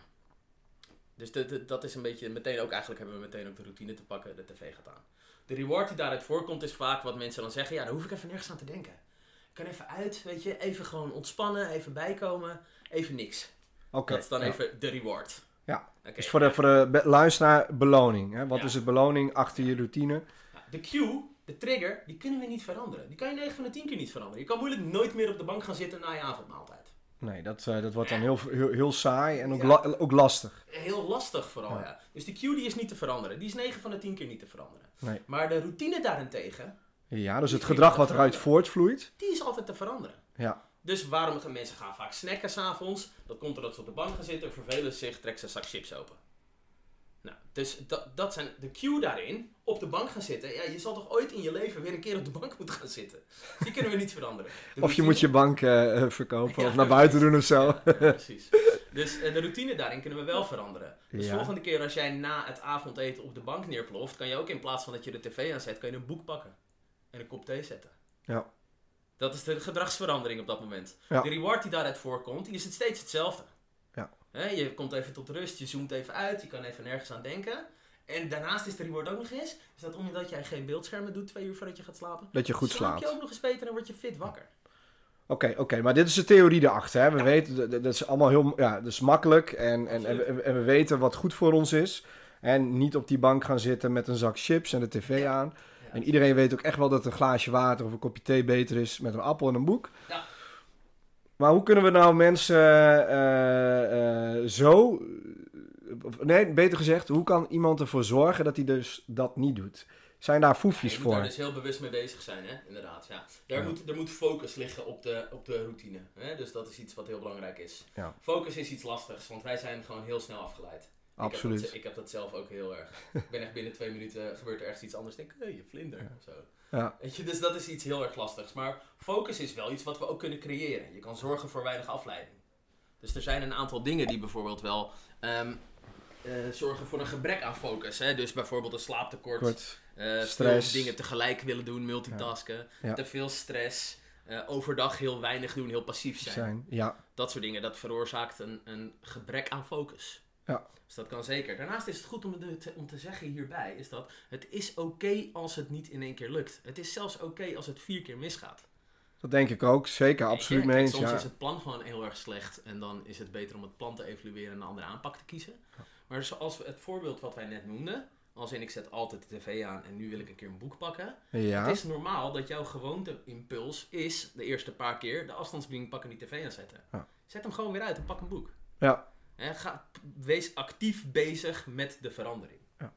Speaker 2: Dus de, de- dat is een beetje meteen ook, eigenlijk hebben we meteen ook de routine te pakken, de tv gaat aan. De reward die daaruit voorkomt is vaak wat mensen dan zeggen, ja, daar hoef ik even nergens aan te denken. Ik kan even uit, weet je, even gewoon ontspannen, even bijkomen, even niks.
Speaker 1: oké.
Speaker 2: dat is dan
Speaker 1: ja.
Speaker 2: even de reward.
Speaker 1: Ja. Dus voor de, voor de luisteraar, beloning. Hè? Wat
Speaker 2: Ja.
Speaker 1: is het beloning achter je routine?
Speaker 2: De cue, de trigger, die kunnen we niet veranderen. Die kan je 9 van de 10 keer niet veranderen. Je kan moeilijk nooit meer op de bank gaan zitten na je avondmaaltijd.
Speaker 1: Nee, dat, eh, dat wordt dan heel, heel, heel saai en ook,
Speaker 2: Ja.
Speaker 1: la- ook lastig.
Speaker 2: Heel lastig vooral,
Speaker 1: Ja.
Speaker 2: ja. Dus die cue die is niet te veranderen. Die is 9 van de 10 keer niet te veranderen.
Speaker 1: Nee.
Speaker 2: Maar de routine daarentegen,
Speaker 1: Ja, dus het gedrag wat eruit voortvloeit.
Speaker 2: die is altijd te veranderen.
Speaker 1: Ja,
Speaker 2: Dus waarom gaan mensen gaan vaak snacken s'avonds? Dat komt doordat ze op de bank gaan zitten, vervelen zich, trekken ze een zak chips open. Nou, dus dat, dat zijn de cue daarin. Op de bank gaan zitten. Ja, je zal toch ooit in je leven weer een keer op de bank moeten gaan zitten. Die kunnen we niet veranderen. De
Speaker 1: of je moet je bank eh, eh, verkopen
Speaker 2: Ja,
Speaker 1: of naar buiten doen of zo.
Speaker 2: Ja, [laughs] precies. Dus eh, de routine daarin kunnen we wel veranderen. Dus
Speaker 1: Ja.
Speaker 2: volgende keer als jij na het avondeten op de bank neerploft, kan je ook in plaats van dat je de tv aanzet, kan je een boek pakken. En een kop thee zetten.
Speaker 1: Ja.
Speaker 2: Dat is de gedragsverandering op dat moment. De reward die daaruit voorkomt, die is het steeds hetzelfde. Je komt even tot rust, je zoomt even uit, je kan even nergens aan denken. En daarnaast is de reward ook nog eens, is dat omdat jij geen beeldschermen doet twee uur voordat je gaat slapen,
Speaker 1: Dat je goed
Speaker 2: slaap je
Speaker 1: slaapt.
Speaker 2: ook nog eens beter en word je fit wakker.
Speaker 1: Oké, oké, maar dit is de theorie erachter. Hè? We weten, dat, dat is allemaal heel ja, dat is makkelijk en, en, en, we- en we weten wat goed voor ons is. En niet op die bank gaan zitten met een zak chips en de tv aan.
Speaker 2: Ja.
Speaker 1: En iedereen weet ook echt wel dat een glaasje water of een kopje thee beter is met een appel en een boek.
Speaker 2: Ja.
Speaker 1: Maar hoe kunnen we nou mensen eh, eh, zo... of- Nee, beter gezegd, hoe kan iemand ervoor zorgen dat hij dus dat niet doet? Zijn daar foefjes
Speaker 2: je moet
Speaker 1: voor?
Speaker 2: daar dus heel bewust mee bezig zijn, hè? inderdaad. Ja. Daar
Speaker 1: Ja.
Speaker 2: moet, er moet focus liggen op de, op de routine. Hè? Dus dat is iets wat heel belangrijk is.
Speaker 1: Ja.
Speaker 2: Focus is iets lastigs, want wij zijn gewoon heel snel afgeleid. Ik heb,
Speaker 1: Absoluut.
Speaker 2: dat, ik heb dat zelf ook heel erg. ik ben echt binnen twee minuten, gebeurt er echt iets anders. denk hé, je vlinder. Of zo.
Speaker 1: Ja.
Speaker 2: Weet je, dus dat is iets heel erg lastigs. Maar focus is wel iets wat we ook kunnen creëren. Je kan zorgen voor weinig afleiding. Dus er zijn een aantal dingen die bijvoorbeeld wel ehm, eh, zorgen voor een gebrek aan focus. Hè? Dus bijvoorbeeld een slaaptekort.
Speaker 1: Kort.
Speaker 2: Eh,
Speaker 1: Stress.
Speaker 2: Veel dingen tegelijk willen doen, multitasken.
Speaker 1: Ja.
Speaker 2: Te veel stress. eh, overdag heel weinig doen, heel passief zijn.
Speaker 1: Zijn. Ja.
Speaker 2: Dat soort dingen, dat veroorzaakt een, een gebrek aan focus.
Speaker 1: Ja.
Speaker 2: Dus dat kan zeker. Daarnaast is het goed om, te, om te zeggen hierbij, is dat het is oké als het niet in één keer lukt. Het is zelfs oké als het vier keer misgaat.
Speaker 1: Dat denk ik ook. Zeker, absoluut mee eens.
Speaker 2: Soms
Speaker 1: Ja.
Speaker 2: is het plan gewoon heel erg slecht en dan is het beter om het plan te evalueren en een andere aanpak te kiezen. Maar zoals we het voorbeeld wat wij net noemden, als in ik zet altijd de tv aan en nu wil ik een keer een boek pakken.
Speaker 1: Ja.
Speaker 2: Het is normaal dat jouw gewoonte-impuls is de eerste paar keer de afstandsbediening pakken en die tv aanzetten.
Speaker 1: Ja.
Speaker 2: Zet hem gewoon weer uit en pak een boek.
Speaker 1: Ja.
Speaker 2: Ga, wees actief bezig met de verandering.
Speaker 1: Ja.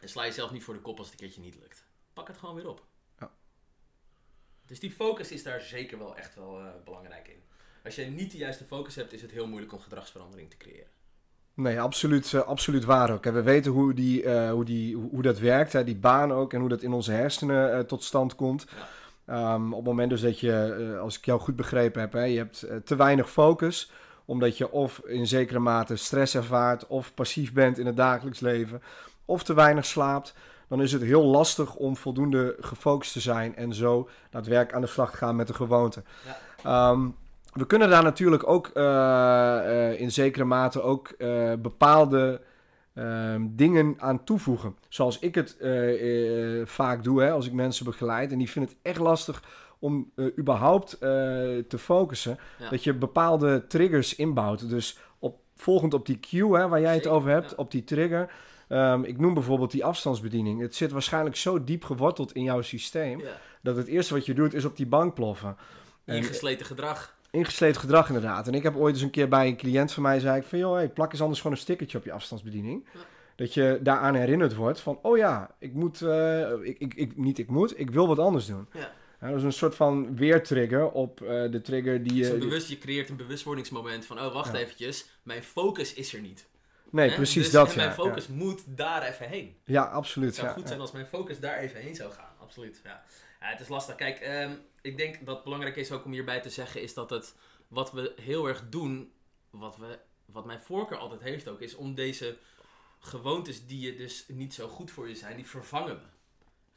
Speaker 2: En sla jezelf niet voor de kop als het een keertje niet lukt. Pak het gewoon weer op.
Speaker 1: Ja.
Speaker 2: Dus die focus is daar zeker wel echt wel eh, belangrijk in. Als je niet de juiste focus hebt, is het heel moeilijk om gedragsverandering te creëren.
Speaker 1: Nee, absoluut, eh, absoluut waar ook. We weten hoe, die, eh, hoe, die, hoe dat werkt, hè, die baan ook, en hoe dat in onze hersenen tot stand komt.
Speaker 2: Ja.
Speaker 1: Ehm, op het moment dus dat je, als ik jou goed begrepen heb, hè, je hebt te weinig focus, omdat je of in zekere mate stress ervaart, of passief bent in het dagelijks leven, of te weinig slaapt, dan is het heel lastig om voldoende gefocust te zijn en zo naar het werk aan de slag te gaan met de gewoonte.
Speaker 2: Ja.
Speaker 1: Ehm, we kunnen daar natuurlijk ook eh, eh, in zekere mate ook eh, bepaalde ehm, dingen aan toevoegen. Zoals ik het vaak doe hè, als ik mensen begeleid. En die vinden het echt lastig om eh, überhaupt eh, te focussen.
Speaker 2: Ja.
Speaker 1: Dat je bepaalde triggers inbouwt. Dus op, volgend op die cue hè, waar jij het over hebt,
Speaker 2: ja.
Speaker 1: op die trigger. Ehm, ik noem bijvoorbeeld die afstandsbediening. Het zit waarschijnlijk zo diep geworteld in jouw systeem.
Speaker 2: Ja.
Speaker 1: Dat het eerste wat je doet is op die bank ploffen. En-
Speaker 2: Ingesleten gedrag.
Speaker 1: Ingesleten gedrag inderdaad. En ik heb ooit eens een keer bij een cliënt van mij zei ik van... joh, hey, plak eens anders gewoon een stickertje op je afstandsbediening. Dat je daaraan herinnerd wordt van... oh ja, ik moet... eh, ik, ik, ik, niet ik moet, ik wil wat anders doen.
Speaker 2: Ja.
Speaker 1: Ja, dat is een soort van weertrigger op eh, de trigger die je...
Speaker 2: bewust, je creëert een bewustwordingsmoment van, oh wacht
Speaker 1: Ja.
Speaker 2: eventjes, mijn focus is er niet.
Speaker 1: nee,
Speaker 2: Hè?
Speaker 1: precies
Speaker 2: Dus-
Speaker 1: dat,
Speaker 2: En
Speaker 1: ja.
Speaker 2: mijn focus moet daar even heen.
Speaker 1: Ja, absoluut.
Speaker 2: Het zou
Speaker 1: ja,
Speaker 2: goed zijn als mijn focus daar even heen zou gaan. Absoluut. Ja. Ja, het is lastig. Kijk, ehm, ik denk dat het belangrijk is ook om hierbij te zeggen, is dat het wat we heel erg doen, wat, we, wat mijn voorkeur altijd heeft ook, is om deze gewoontes die je dus niet zo goed voor je zijn, die vervangen we.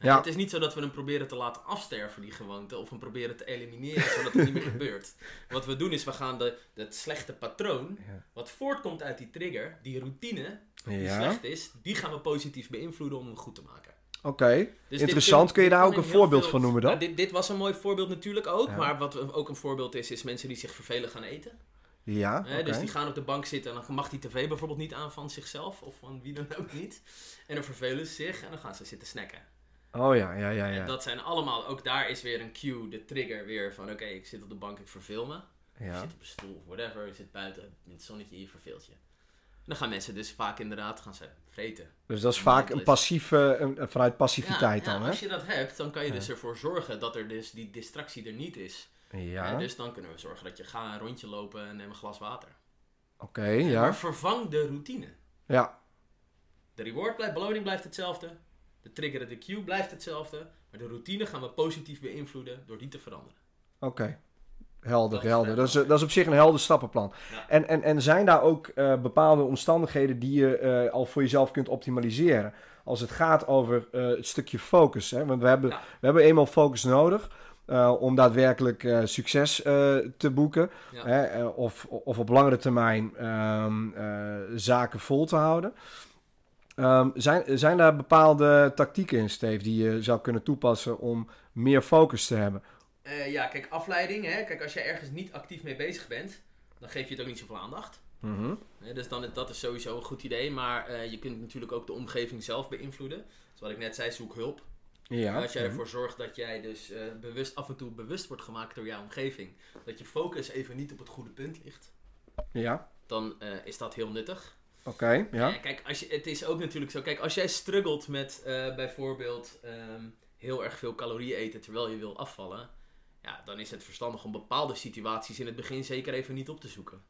Speaker 1: Ja.
Speaker 2: Het is niet zo dat we hem proberen te laten afsterven, die gewoonte, of hem proberen te elimineren, zodat het niet meer [laughs] gebeurt. Wat we doen is, we gaan de, het slechte patroon,
Speaker 1: Ja.
Speaker 2: wat voortkomt uit die trigger, die routine, die
Speaker 1: Ja,
Speaker 2: slecht is, die gaan we positief beïnvloeden om hem goed te maken.
Speaker 1: oké.
Speaker 2: Dus
Speaker 1: Interessant. Kun je daar ook een voorbeeld
Speaker 2: veel-
Speaker 1: van noemen dan?
Speaker 2: Nou, dit, dit was een mooi voorbeeld natuurlijk ook. Maar wat ook een voorbeeld is, is mensen die zich vervelen gaan eten.
Speaker 1: Ja.
Speaker 2: Dus die gaan op de bank zitten en dan mag die tv bijvoorbeeld niet aan van zichzelf. Of van wie dan ook niet. En dan vervelen ze zich en dan gaan ze zitten snacken.
Speaker 1: Oh ja, ja, ja,
Speaker 2: En
Speaker 1: ja.
Speaker 2: dat zijn allemaal, ook daar is weer een cue, de trigger weer van oké, ik zit op de bank, ik verveel me.
Speaker 1: Ja.
Speaker 2: zit op een stoel of whatever, je zit buiten in het zonnetje, je verveelt je. En dan gaan mensen dus vaak inderdaad gaan ze vreten.
Speaker 1: Dus dat is vaak een passieve, een, vanuit passiviteit
Speaker 2: ja,
Speaker 1: dan,
Speaker 2: ja,
Speaker 1: hè?
Speaker 2: als je dat hebt, dan kan je dus ervoor zorgen dat er dus die distractie er niet is.
Speaker 1: Ja, oké,
Speaker 2: dus dan kunnen we zorgen dat je ga een rondje lopen en neem een glas water.
Speaker 1: ja.
Speaker 2: Maar vervang de routine.
Speaker 1: Ja,
Speaker 2: De reward blijft, beloning blijft hetzelfde. De trigger, de cue blijft hetzelfde. Maar de routine gaan we positief beïnvloeden door die te veranderen.
Speaker 1: Oké, helder,
Speaker 2: Dat
Speaker 1: helder. Dat is, dat is op zich een helder stappenplan.
Speaker 2: Ja.
Speaker 1: En, en, en zijn daar ook eh, bepaalde omstandigheden die je eh, al voor jezelf kunt optimaliseren? Als het gaat over eh, het stukje focus. Hè? Want we hebben,
Speaker 2: Ja.
Speaker 1: we hebben eenmaal focus nodig om daadwerkelijk succes te boeken.
Speaker 2: Ja.
Speaker 1: Hè? of, of op langere termijn ehm, eh, zaken vol te houden. Ehm, zijn, zijn daar bepaalde tactieken in, Steve, die je zou kunnen toepassen om meer focus te hebben?
Speaker 2: Eh, ja, kijk, afleiding. Hè? Kijk, als je ergens niet actief mee bezig bent, dan geef je het ook niet zoveel aandacht.
Speaker 1: Mhm.
Speaker 2: Dus dan, dat is sowieso een goed idee. Maar eh, je kunt natuurlijk ook de omgeving zelf beïnvloeden. Dus wat ik net zei, zoek hulp.
Speaker 1: Ja.
Speaker 2: Als jij
Speaker 1: mhm.
Speaker 2: ervoor zorgt dat jij dus eh, bewust, af en toe bewust wordt gemaakt door jouw omgeving. Dat je focus even niet op het goede punt ligt.
Speaker 1: Ja,
Speaker 2: Dan is dat heel nuttig.
Speaker 1: Oké. ja.
Speaker 2: Eh, kijk, als je, het is ook natuurlijk zo. Kijk, als jij struggelt met eh, bijvoorbeeld ehm, heel erg veel calorieën eten terwijl je wil afvallen. Ja, dan is het verstandig om bepaalde situaties in het begin zeker even niet op te zoeken.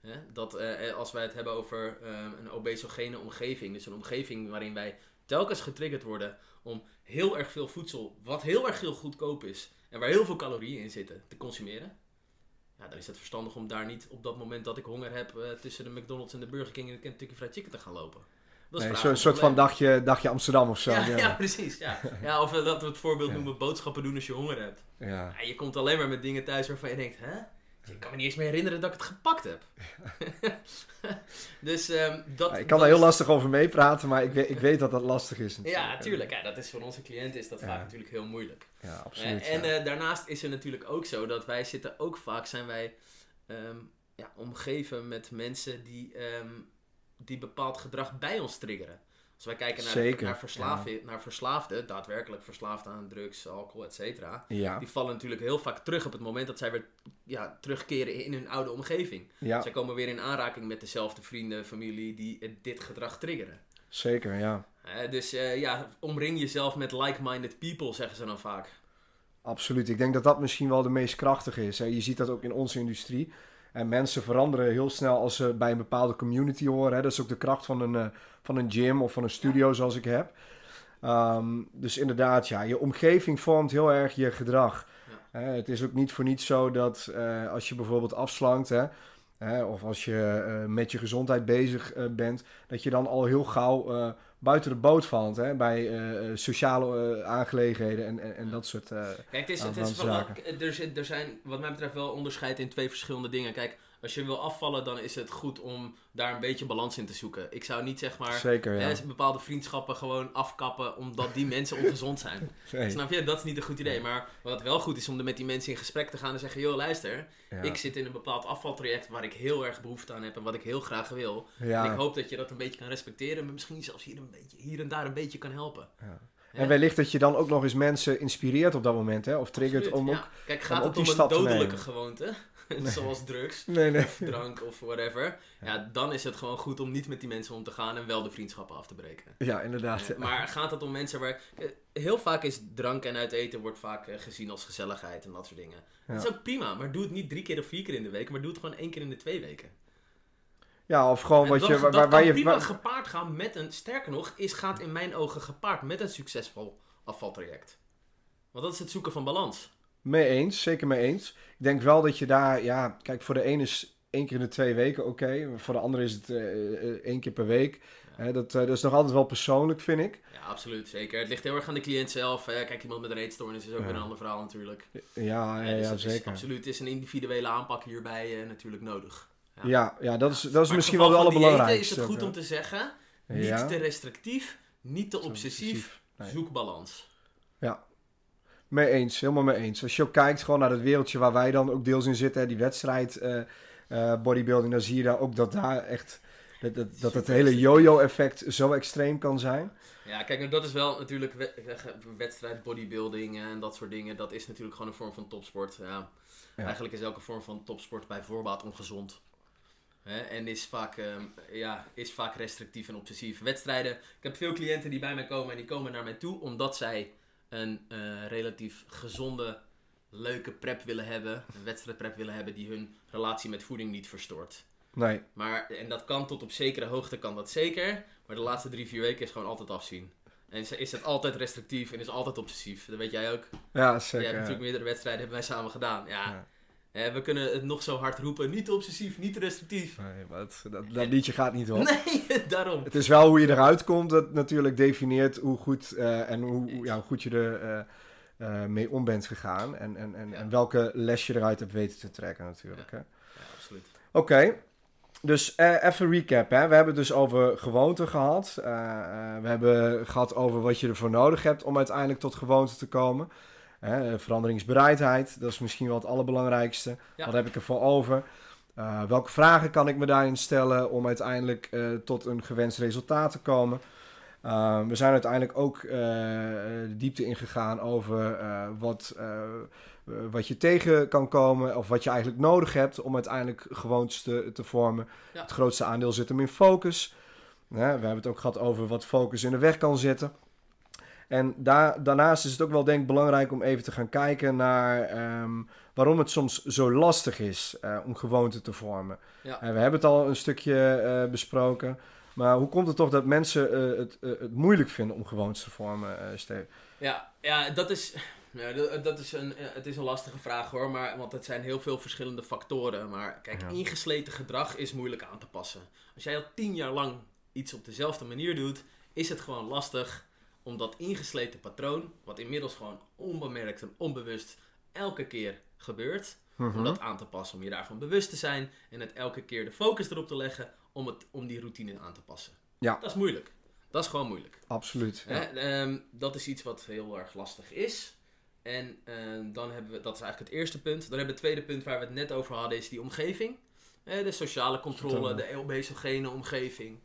Speaker 2: Hè? Dat eh, als wij het hebben over ehm, een obesogene omgeving. Dus een omgeving waarin wij telkens getriggerd worden om heel erg veel voedsel, wat heel erg heel goedkoop is. En waar heel veel calorieën in zitten, te consumeren. Ja, dan is het verstandig om daar niet op dat moment dat ik honger heb eh, tussen de McDonald's en de Burger King en de Kentucky Fried Chicken te gaan lopen. Dat is
Speaker 1: Nee,
Speaker 2: om
Speaker 1: soort van dagje, dagje Amsterdam of zo.
Speaker 2: Ja,
Speaker 1: Ja, [laughs]
Speaker 2: ja, precies. Ja. [laughs] Ja, of eh, dat we het voorbeeld noemen boodschappen doen als je honger hebt.
Speaker 1: Ja.
Speaker 2: Ja, je komt alleen maar met dingen thuis waarvan je denkt, hè? Ik kan me niet eens meer herinneren dat ik het gepakt heb. [laughs] dus ehm, dat...
Speaker 1: Ja, ik kan daar heel
Speaker 2: is-
Speaker 1: lastig over meepraten, maar ik weet, ik weet dat dat lastig is.
Speaker 2: Ja,
Speaker 1: natuurlijk.
Speaker 2: tuurlijk. Ja, dat is voor onze cliënten is dat
Speaker 1: Ja.
Speaker 2: vaak natuurlijk heel moeilijk.
Speaker 1: Ja,
Speaker 2: Eh,
Speaker 1: absoluut.
Speaker 2: en
Speaker 1: ja.
Speaker 2: eh, daarnaast is er natuurlijk ook zo dat wij zitten ook vaak zijn wij ehm, ja, omgeven met mensen die, ehm, die bepaald gedrag bij ons triggeren. Als wij kijken naar,
Speaker 1: Zeker,
Speaker 2: naar, verslaafden, naar verslaafden, daadwerkelijk verslaafd aan drugs, alcohol, et cetera.
Speaker 1: ja,
Speaker 2: Die vallen natuurlijk heel vaak terug op het moment dat zij weer ja, terugkeren in hun oude omgeving.
Speaker 1: ja,
Speaker 2: Zij komen weer in aanraking met dezelfde vrienden, familie die dit gedrag triggeren.
Speaker 1: zeker, ja.
Speaker 2: Dus eh, ja, omring jezelf met like-minded people, zeggen ze dan vaak.
Speaker 1: Absoluut. Ik denk dat dat misschien wel de meest krachtige is. Hè. Je ziet dat ook in onze industrie. En mensen veranderen heel snel als ze bij een bepaalde community horen. Hè. Dat is ook de kracht van een, eh, van een gym of van een studio zoals ik heb. Ehm, dus inderdaad, ja, je omgeving vormt heel erg je gedrag.
Speaker 2: Ja.
Speaker 1: Hè, het is ook niet voor niets zo dat eh, als je bijvoorbeeld afslankt, hè, hè, of als je eh, met je gezondheid bezig bent, dat je dan al heel gauw eh, buiten de boot valt hè, bij eh, eh, sociale eh, aangelegenheden en, en, en dat soort... eh,
Speaker 2: Kijk, het is, het is wel, er, zit- er zijn wat mij betreft wel onderscheid in twee verschillende dingen. Kijk, als je wil afvallen, dan is het goed om daar een beetje balans in te zoeken. Ik zou niet zeg maar
Speaker 1: zeker, ja.
Speaker 2: hè, bepaalde vriendschappen gewoon afkappen omdat die mensen ongezond zijn. [laughs]
Speaker 1: Nee,
Speaker 2: Snap je? Dat is niet een goed idee. Maar wat wel goed is om er met die mensen in gesprek te gaan en zeggen: joh, luister,
Speaker 1: ja.
Speaker 2: ik zit in een bepaald afvaltraject waar ik heel erg behoefte aan heb en wat ik heel graag wil.
Speaker 1: ja.
Speaker 2: En ik hoop dat je dat een beetje kan respecteren, maar misschien zelfs hier, een beetje, hier en daar een beetje kan helpen.
Speaker 1: En wellicht dat je dan ook nog eens mensen inspireert op dat moment, hè? Of triggert
Speaker 2: Absoluut,
Speaker 1: om ook...
Speaker 2: Kijk, gaat het om een dodelijke
Speaker 1: nemen. [laughs]
Speaker 2: zoals drugs,
Speaker 1: Nee, nee.
Speaker 2: of drank of whatever, ja, dan is het gewoon goed om niet met die mensen om te gaan en wel de vriendschappen af te breken.
Speaker 1: Ja, inderdaad.
Speaker 2: Eh, maar gaat het om mensen waar... eh, Heel vaak is drank en uit eten wordt vaak eh, gezien als gezelligheid en dat soort dingen.
Speaker 1: Ja.
Speaker 2: Dat is ook prima, maar doe het niet drie keer of vier keer in de week, maar doe het gewoon één keer in de twee weken.
Speaker 1: Ja, of gewoon
Speaker 2: En
Speaker 1: wat
Speaker 2: dat,
Speaker 1: je... Waar,
Speaker 2: dat
Speaker 1: waar, waar
Speaker 2: kan
Speaker 1: je
Speaker 2: prima gepaard gaan met een... Sterker nog, is, gaat in mijn ogen gepaard met een succesvol afvaltraject. Want dat is het zoeken van balans.
Speaker 1: Mee eens, zeker mee eens. Ik denk wel dat je daar, ja, kijk, voor de ene is één keer in de twee weken oké. voor de andere is het eh, eh, één keer per week.
Speaker 2: Ja.
Speaker 1: Dat, eh, dat is nog altijd wel persoonlijk, vind ik.
Speaker 2: Ja, absoluut. Zeker. Het ligt heel erg aan de cliënt zelf. Kijk, iemand met een eetstoornis is ook
Speaker 1: Ja.
Speaker 2: weer een ander verhaal natuurlijk.
Speaker 1: Ja, ja, ja,
Speaker 2: dus is
Speaker 1: zeker.
Speaker 2: absoluut is een individuele aanpak hierbij natuurlijk nodig.
Speaker 1: Ja, ja, dat is, dat is
Speaker 2: Maar
Speaker 1: misschien wel de allerbelangrijkste.
Speaker 2: is het goed om te zeggen, niet te restrictief, niet te obsessief,
Speaker 1: Nee.
Speaker 2: zoek balans.
Speaker 1: Mee eens, helemaal mee eens. Als je ook kijkt gewoon naar het wereldje waar wij dan ook deels in zitten, hè, die wedstrijd eh, eh, bodybuilding, dan zie je daar ook dat daar echt dat, dat, dat het hele
Speaker 2: extreem.
Speaker 1: yo-yo effect zo extreem kan zijn.
Speaker 2: Ja, kijk, nou, dat is wel natuurlijk we- we- wedstrijd, bodybuilding en dat soort dingen. Dat is natuurlijk gewoon een vorm van topsport. Ja.
Speaker 1: Ja.
Speaker 2: Eigenlijk is elke vorm van topsport bij voorbaat ongezond. Hè? En is vaak, ehm, ja, is vaak restrictief en obsessief. Wedstrijden, ik heb veel cliënten die bij mij komen en die komen naar mij toe omdat zij een eh, relatief gezonde, leuke prep willen hebben. Een wedstrijdprep willen hebben die hun relatie met voeding niet verstoort.
Speaker 1: Nee,
Speaker 2: Maar, en dat kan tot op zekere hoogte, kan dat zeker. Maar de laatste drie, vier weken is gewoon altijd afzien. En is- is het altijd restrictief en is altijd obsessief. Dat weet jij ook.
Speaker 1: ja,
Speaker 2: Jij
Speaker 1: zeker.
Speaker 2: hebt
Speaker 1: ja.
Speaker 2: natuurlijk meerdere wedstrijden hebben wij samen gedaan. Ja,
Speaker 1: Ja.
Speaker 2: Hè, we kunnen het nog zo hard roepen. Niet obsessief, niet restrictief.
Speaker 1: Nee, maar het- dat, dat liedje gaat niet op. [laughs]
Speaker 2: Nee, daarom.
Speaker 1: Het is wel hoe je eruit komt dat natuurlijk definieert hoe goed eh, en hoe, ja, hoe goed je er eh, eh, mee om bent gegaan. En, en, en,
Speaker 2: Ja.
Speaker 1: en welke les je eruit hebt weten te trekken natuurlijk. hè.
Speaker 2: Ja, absoluut.
Speaker 1: Oké, dus eh, even recap. Hè. We hebben het dus over gewoonten gehad. Eh, eh, we hebben gehad over wat je ervoor nodig hebt om uiteindelijk tot gewoonte te komen. Hè, veranderingsbereidheid, dat is misschien wel het allerbelangrijkste.
Speaker 2: Ja.
Speaker 1: Wat heb ik ervoor over? Eh, welke vragen kan ik me daarin stellen om uiteindelijk eh, tot een gewenst resultaat te komen? Eh, we zijn uiteindelijk ook de diepte ingegaan over wat, wat je tegen kan komen of wat je eigenlijk nodig hebt om uiteindelijk gewoontes te, te vormen.
Speaker 2: Ja.
Speaker 1: Het grootste aandeel zit hem in focus. We hebben het ook gehad over wat focus in de weg kan zitten. En daar, daarnaast is het ook wel denk ik belangrijk om even te gaan kijken naar ehm, waarom het soms zo lastig is eh, om gewoonten te vormen.
Speaker 2: Ja.
Speaker 1: En we hebben het al een stukje eh, besproken. Maar hoe komt het toch dat mensen eh, het, eh, het moeilijk vinden om gewoontes te vormen, eh Steve?
Speaker 2: Ja, ja dat is... Ja, dat- is een, eh, het is een lastige vraag hoor, maar, want het zijn heel veel verschillende factoren. Maar kijk,
Speaker 1: Ja.
Speaker 2: ingesleten gedrag is moeilijk aan te passen. Als jij al tien jaar lang iets op dezelfde manier doet, is het gewoon lastig om dat ingesleten patroon, wat inmiddels gewoon onbemerkt en onbewust elke keer gebeurt,
Speaker 1: Mhm.
Speaker 2: om dat aan te passen. Om je daarvan bewust te zijn en het elke keer de focus erop te leggen om, het, om die routine aan te passen.
Speaker 1: Ja.
Speaker 2: Dat is moeilijk. Dat is gewoon moeilijk.
Speaker 1: Absoluut. Ja.
Speaker 2: Ehm, dat is iets wat heel erg lastig is. En ehm, dan hebben we, dat is eigenlijk het eerste punt. Dan hebben we het tweede punt waar we het net over hadden, is die omgeving. De sociale controle, de obesogene omgeving.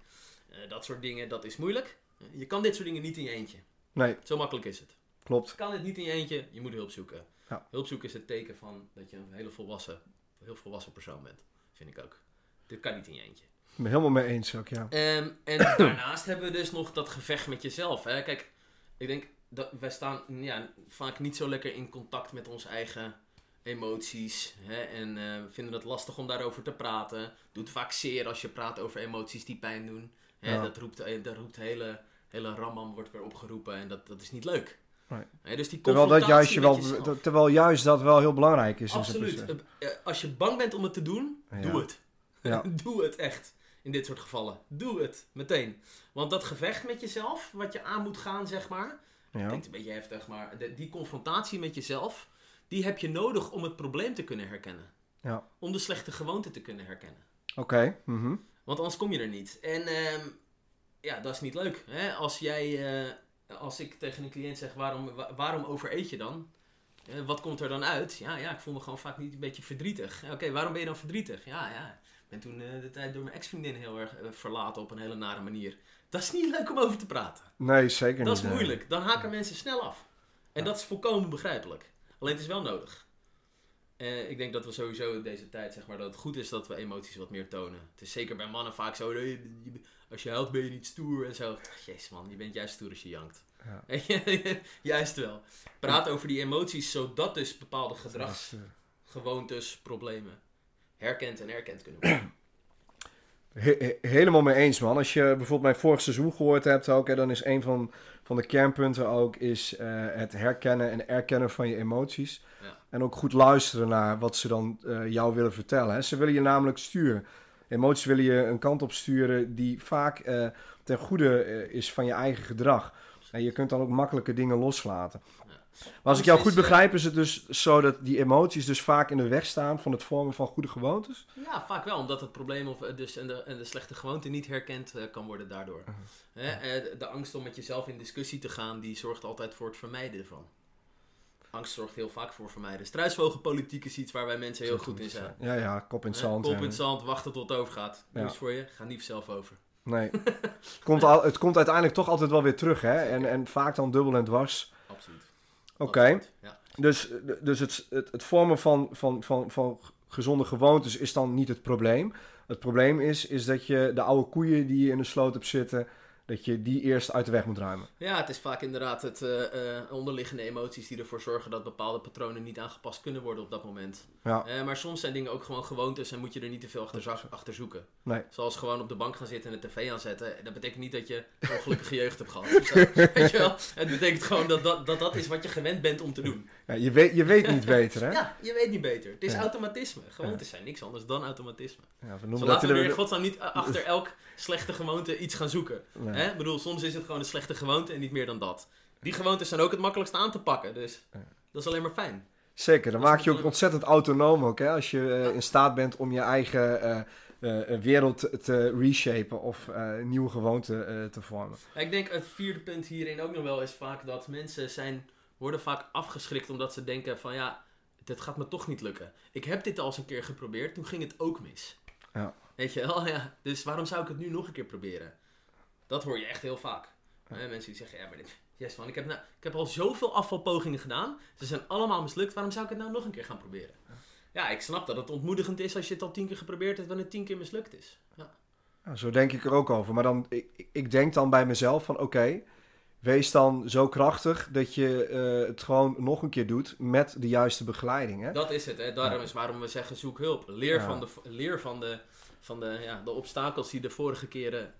Speaker 2: Eh, dat soort dingen, dat is moeilijk. Je kan dit soort dingen niet in je eentje.
Speaker 1: Nee,
Speaker 2: Zo makkelijk is het.
Speaker 1: klopt.
Speaker 2: Je kan het niet in je eentje, je moet hulp zoeken.
Speaker 1: Ja.
Speaker 2: Hulp zoeken is het teken van dat je een hele volwassen, heel volwassen persoon bent. Vind ik ook. Dit kan niet in je eentje.
Speaker 1: Ik ben het helemaal mee eens ook, ja.
Speaker 2: Ehm, en [coughs] daarnaast hebben we dus nog dat gevecht met jezelf. Hè? Kijk, ik denk dat wij staan ja, vaak niet zo lekker in contact met onze eigen emoties. Hè? En eh, vinden het lastig om daarover te praten. Doet vaak zeer als je praat over emoties die pijn doen. Hè?
Speaker 1: Ja.
Speaker 2: Dat roept, dat roept hele, hele ramam wordt weer opgeroepen en dat, dat is niet leuk.
Speaker 1: Nee.
Speaker 2: Hè, dus die
Speaker 1: Terwijl, dat juist je wel,
Speaker 2: jezelf.
Speaker 1: terwijl juist dat wel heel belangrijk is.
Speaker 2: Absoluut. Eh, eh, Als je bang bent om het te doen,
Speaker 1: Ja.
Speaker 2: doe het.
Speaker 1: Ja. [laughs]
Speaker 2: doe het echt. in dit soort gevallen. Doe het, meteen. Want dat gevecht met jezelf, wat je aan moet gaan, zeg maar,
Speaker 1: Ja.
Speaker 2: klinkt een beetje heftig, maar de- die confrontatie met jezelf, die heb je nodig om het probleem te kunnen herkennen.
Speaker 1: Ja.
Speaker 2: Om de slechte gewoonte te kunnen herkennen.
Speaker 1: Oké. mhm.
Speaker 2: Want anders kom je er niet. En ehm, ja, dat is niet leuk. Hè? Als jij, eh, als ik tegen een cliënt zeg, waarom, wa- waarom overeet je dan? Eh, wat komt er dan uit? Ja, ja, ik voel me gewoon vaak niet een beetje verdrietig. Oké, waarom ben je dan verdrietig? Ja, ja, ik ben toen eh, de tijd door mijn ex-vriendin heel erg verlaten op een hele nare manier. Dat is niet leuk om over te praten.
Speaker 1: Nee, zeker
Speaker 2: Dat
Speaker 1: niet.
Speaker 2: is
Speaker 1: nee.
Speaker 2: moeilijk. Dan haken mensen snel af. En dat is volkomen begrijpelijk. Alleen het is wel nodig. Ik denk dat we sowieso in deze tijd, zeg maar, dat het goed is dat we emoties wat meer tonen. Het is zeker bij mannen vaak zo, dat je- als je huilt ben je niet stoer en zo. Ach, Jezus man, je bent juist stoer als je jankt.
Speaker 1: Ja. [laughs]
Speaker 2: juist wel. Praat over die emoties, zodat dus bepaalde
Speaker 1: Dat is,
Speaker 2: gedragsgewoontes, problemen herkend en erkend kunnen worden.
Speaker 1: eh, [clears throat] he- he- helemaal mee eens, man. Als je bijvoorbeeld mijn vorig seizoen gehoord hebt ook, hè, dan is een van, van de kernpunten ook is, eh, het herkennen en erkennen van je emoties.
Speaker 2: Ja.
Speaker 1: En ook goed luisteren naar wat ze dan eh, jou willen vertellen. Hè. Ze willen je namelijk sturen. Emoties willen je een kant op sturen die vaak eh, ten goede eh, is van je eigen gedrag. En je kunt dan ook makkelijke dingen loslaten. Maar als ik jou goed begrijp, is het dus zo dat die emoties dus vaak in de weg staan van het vormen van goede gewoontes?
Speaker 2: Ja, vaak wel, omdat het probleem of, eh, dus en, de, en de slechte gewoonte niet herkend kan worden daardoor. Hè, eh, de angst om met jezelf in discussie te gaan, die zorgt altijd voor het vermijden ervan. Angst zorgt heel vaak voor vermijden. Struisvogelpolitiek is iets waar wij mensen heel goed in zijn.
Speaker 1: Ja, ja, kop in het zand.
Speaker 2: Kop in het zand, wachten tot het overgaat.
Speaker 1: Ja.
Speaker 2: Nieuws voor je, ga niet zelf over.
Speaker 1: Nee. het, [laughs] komt al, het komt uiteindelijk toch altijd wel weer terug, hè? En, en vaak dan dubbel en dwars.
Speaker 2: Absoluut.
Speaker 1: Oké.
Speaker 2: Absoluut, Ja.
Speaker 1: Dus, dus het, het, het vormen van, van, van, van gezonde gewoontes is dan niet het probleem. Het probleem is, is dat je de oude koeien die je in de sloot hebt zitten, dat je die eerst uit de weg moet ruimen.
Speaker 2: ja, het is vaak inderdaad het eh, eh, onderliggende emoties die ervoor zorgen dat bepaalde patronen niet aangepast kunnen worden op dat moment.
Speaker 1: Ja,
Speaker 2: Eh, maar soms zijn dingen ook gewoon gewoontes en moet je er niet te veel achter, achter zoeken.
Speaker 1: nee.
Speaker 2: Zoals gewoon op de bank gaan zitten en de tv aanzetten. Dat betekent niet dat je een ongelukkige jeugd hebt gehad. zo. [laughs] Weet je wel? Het betekent gewoon dat dat, dat dat is wat je gewend bent om te doen.
Speaker 1: Ja, je, weet, je weet niet beter, hè? [laughs]
Speaker 2: Ja, je weet niet beter. Het is
Speaker 1: Ja.
Speaker 2: automatisme. Gewoontes zijn niks anders dan automatisme.
Speaker 1: Ja, we noemen
Speaker 2: laten we er in godsnaam niet achter [laughs] elk slechte gewoonte iets gaan zoeken.
Speaker 1: Nee.
Speaker 2: Hè? Ik bedoel, soms is het gewoon een slechte gewoonte en niet meer dan dat. Die gewoontes zijn ook het makkelijkst aan te pakken. Dus
Speaker 1: Ja.
Speaker 2: dat is alleen maar fijn.
Speaker 1: Zeker, dan maak je ook ontzettend autonoom ook, hè? Als je eh, in staat bent om je eigen eh, eh, wereld te, reshapen of eh, nieuwe gewoonten eh, te vormen.
Speaker 2: Ja, Ik denk het vierde punt hierin ook nog wel is vaak dat mensen zijn, worden vaak afgeschrikt omdat ze denken van ja, dit gaat me toch niet lukken. Ik heb dit al eens een keer geprobeerd, toen ging het ook mis.
Speaker 1: Ja.
Speaker 2: Weet je wel, ja. Dus waarom zou ik het nu nog een keer proberen? Dat hoor je echt heel vaak. Hè, mensen die zeggen, ja maar dit, yes man, ik heb, nou, ik heb al zoveel afvalpogingen gedaan. Ze zijn allemaal mislukt, waarom zou ik het nou nog een keer gaan proberen? Ja, ik snap dat het ontmoedigend is als je het al tien keer geprobeerd hebt en het tien keer mislukt is. Ja.
Speaker 1: Ja, zo denk ik er ook over. Maar dan, ik, ik denk dan bij mezelf van oké, wees dan zo krachtig dat je eh, het gewoon nog een keer doet met de juiste begeleiding. Hè?
Speaker 2: Dat is het. Hè? Daarom
Speaker 1: Ja.
Speaker 2: is waarom we zeggen zoek hulp. Leer,
Speaker 1: Ja.
Speaker 2: van, de, leer van, de, van de, ja, de obstakels die de vorige keren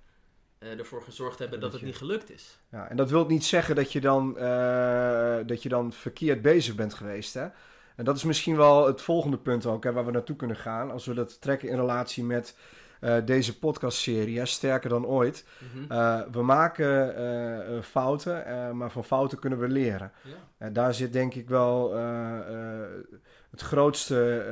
Speaker 2: eh, ervoor gezorgd hebben dat
Speaker 1: Dat
Speaker 2: het
Speaker 1: je-
Speaker 2: niet gelukt is.
Speaker 1: Ja, en dat wil niet zeggen dat je, dan, eh, dat je dan verkeerd bezig bent geweest. Hè? En dat is misschien wel het volgende punt ook, hè, waar we naartoe kunnen gaan. Als we dat trekken in relatie met eh, deze podcastserie, hè, Sterker dan ooit.
Speaker 2: Mhm.
Speaker 1: We maken fouten, maar van fouten kunnen we leren.
Speaker 2: Ja.
Speaker 1: En daar zit denk ik wel het grootste,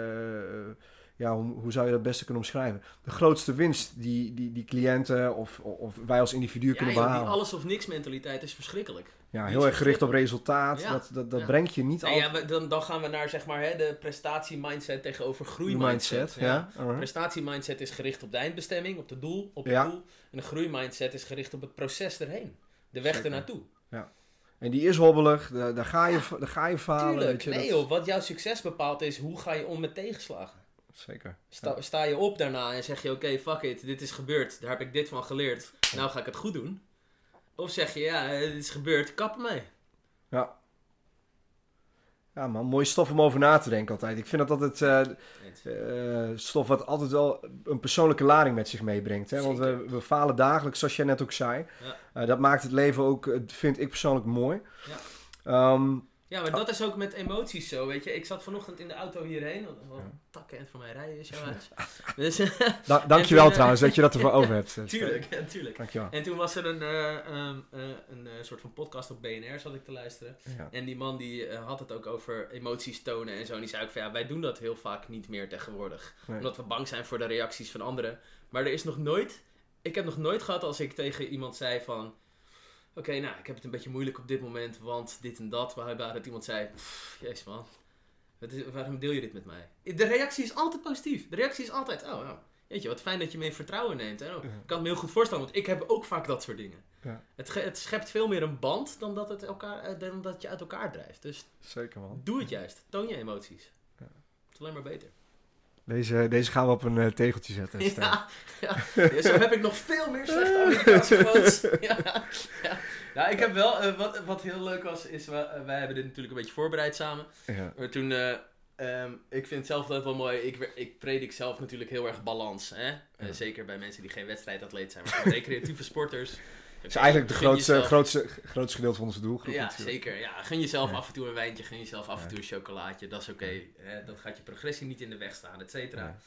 Speaker 1: ja, hoe, hoe zou je dat beste kunnen omschrijven? De grootste winst die, die, die cliënten of, of wij als individu
Speaker 2: Ja,
Speaker 1: kunnen
Speaker 2: joh, die
Speaker 1: behalen.
Speaker 2: alles of niks mentaliteit is verschrikkelijk.
Speaker 1: Ja, heel erg gericht op resultaat.
Speaker 2: Ja.
Speaker 1: Dat, dat, dat
Speaker 2: Ja.
Speaker 1: brengt je niet altijd.
Speaker 2: ja, dan, dan gaan we naar zeg maar, hè, de prestatie-mindset tegenover groeimindset.
Speaker 1: mindset. Ja.
Speaker 2: Prestatie-mindset is gericht op de eindbestemming, op het doel, op
Speaker 1: Ja.
Speaker 2: het doel. En de groeimindset is gericht op het proces erheen. De weg
Speaker 1: Zeker.
Speaker 2: ernaartoe.
Speaker 1: En die is hobbelig, daar, daar, ga, je, daar ga je falen.
Speaker 2: Tuurlijk.
Speaker 1: weet je,
Speaker 2: nee
Speaker 1: dat-
Speaker 2: joh, wat jouw succes bepaalt is hoe ga je om met tegenslagen.
Speaker 1: Zeker.
Speaker 2: Sta, sta je op daarna en zeg je: Oké, fuck it, dit is gebeurd, daar heb ik dit van geleerd, nou ga ik het goed doen. Of zeg je: Ja, eh, dit is gebeurd, kap ermee.
Speaker 1: Ja. Ja man, mooi stof om over na te denken altijd. Ik vind dat altijd eh, stof wat altijd wel een persoonlijke lading met zich meebrengt. Hè? Want we, we falen dagelijks, zoals jij net ook zei.
Speaker 2: Ja.
Speaker 1: Dat maakt het leven ook, vind ik persoonlijk, mooi.
Speaker 2: Ja.
Speaker 1: Ehm,
Speaker 2: Ja, maar dat is ook met emoties zo, weet je. Ik zat vanochtend in de auto hierheen. Wat
Speaker 1: Ja.
Speaker 2: takken en van mij rijden is jouw huis. [laughs] dus,
Speaker 1: Da [laughs] dankjewel
Speaker 2: toen, eh,
Speaker 1: trouwens dat je dat ervoor over hebt. [laughs] eh,
Speaker 2: tuurlijk, ja, tuurlijk.
Speaker 1: Dankjewel.
Speaker 2: En toen was er een, eh, ehm, eh, een eh, soort van podcast op BNR, zat ik te luisteren.
Speaker 1: Ja.
Speaker 2: En die man die eh, had het ook over emoties tonen en zo. En die zei ook van ja, wij doen dat heel vaak niet meer tegenwoordig.
Speaker 1: Nee.
Speaker 2: Omdat we bang zijn voor de reacties van anderen. Maar er is nog nooit, ik heb nog nooit gehad als ik tegen iemand zei van... Oké, nou, ik heb het een beetje moeilijk op dit moment, want dit en dat. Waarbij dat iemand zei, "Pff, jezus man, wat is, waarom deel je dit met mij? De reactie is altijd positief. De reactie is altijd, oh, nou, weet je, wat fijn dat je me in vertrouwen neemt. Hè? Oh. Ik kan het me heel goed voorstellen, want ik heb ook vaak dat soort dingen.
Speaker 1: Ja.
Speaker 2: Het, het schept veel meer een band dan dat, het elkaar, eh, dan dat je uit elkaar drijft. Dus
Speaker 1: Zeker man.
Speaker 2: doe het juist. Toon je emoties.
Speaker 1: Ja.
Speaker 2: Het is alleen maar beter.
Speaker 1: Deze, deze gaan we op een eh, tegeltje zetten. Stijn.
Speaker 2: Ja, ja. Ja, zo heb ik nog veel meer slechte [laughs] Amerikaanse quotes. Ja, ja. Nou, ik heb wel, eh, wat, wat heel leuk was, is, we, eh, wij hebben dit natuurlijk een beetje voorbereid samen.
Speaker 1: Ja.
Speaker 2: Maar toen, eh, ehm, ik vind het zelf altijd wel mooi, ik, ik predik zelf natuurlijk heel erg balans. Hè? Eh, zeker bij mensen die geen wedstrijdatleet zijn, maar [laughs] recreatieve sporters.
Speaker 1: Is eigenlijk de grootste,
Speaker 2: jezelf-
Speaker 1: grootste, grootste gedeelte van onze doelgroep.
Speaker 2: Ja,
Speaker 1: natuurlijk.
Speaker 2: zeker. Ja, gun jezelf
Speaker 1: Ja.
Speaker 2: af en toe een wijntje, gun jezelf af en toe een chocolaatje, dat is oké. hè, Dat gaat je progressie niet in de weg staan, et cetera.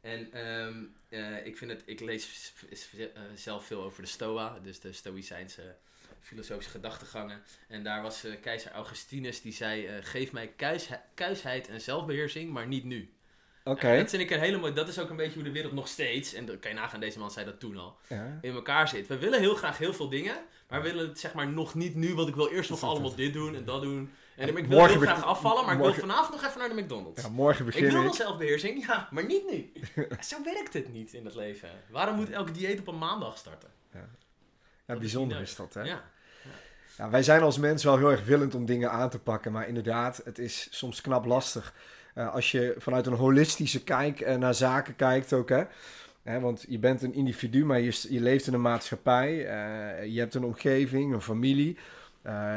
Speaker 2: En ehm, eh, ik vind het, ik lees eh, zelf veel over de Stoa, dus de Stoïcijnse filosofische gedachtegangen. En daar was eh, keizer Augustinus die zei: Geef mij kuishe- kuisheid en zelfbeheersing, maar niet nu. Dat vind ik een hele mooie. Dat is ook een beetje hoe de wereld nog steeds, en dat kan je nagaan, deze man zei dat toen al,
Speaker 1: Ja.
Speaker 2: in elkaar zit. We willen heel graag heel veel dingen, maar we willen het zeg maar nog niet nu, want ik wil eerst nog allemaal
Speaker 1: het.
Speaker 2: dit doen en dat doen. En ik wil heel graag afvallen, maar ik wil vanavond nog even naar de McDonald's.
Speaker 1: ja, morgen
Speaker 2: Ik
Speaker 1: begin
Speaker 2: wil
Speaker 1: ik.
Speaker 2: wel zelfbeheersing, ja, maar niet nu. Ja, [laughs] Zo werkt het niet in het leven. Waarom moet elke dieet op een maandag starten?
Speaker 1: Ja,
Speaker 2: is
Speaker 1: bijzonder is dat, hè?
Speaker 2: Ja.
Speaker 1: Ja, wij zijn als mens wel heel erg willend om dingen aan te pakken, maar inderdaad, het is soms knap lastig. Eh, als je vanuit een holistische kijk eh, naar zaken kijkt ook, hè. Hè, want je bent een individu, maar je, je leeft in een maatschappij. eh, je hebt een omgeving, een familie.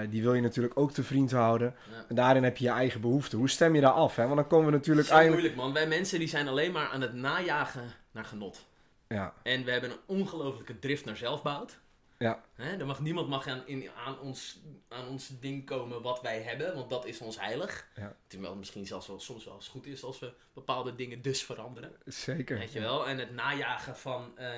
Speaker 1: die wil je natuurlijk ook te vriend houden.
Speaker 2: Ja.
Speaker 1: En daarin heb je je eigen behoeften. Hoe stem je daar af? Hè? Want dan komen we natuurlijk
Speaker 2: Zo
Speaker 1: eigenlijk...
Speaker 2: moeilijk man. Wij mensen die zijn alleen maar aan het najagen naar genot.
Speaker 1: Ja,
Speaker 2: En we hebben een ongelofelijke drift naar zelfbehoud.
Speaker 1: Ja.
Speaker 2: Hè, er mag, niemand mag aan, in, aan, ons, aan ons ding komen wat wij hebben, want dat is ons heilig.
Speaker 1: Ja.
Speaker 2: Terwijl het misschien zelfs wel, soms wel eens goed is als we bepaalde dingen dus veranderen.
Speaker 1: zeker.
Speaker 2: Weet je wel? En het najagen van, eh,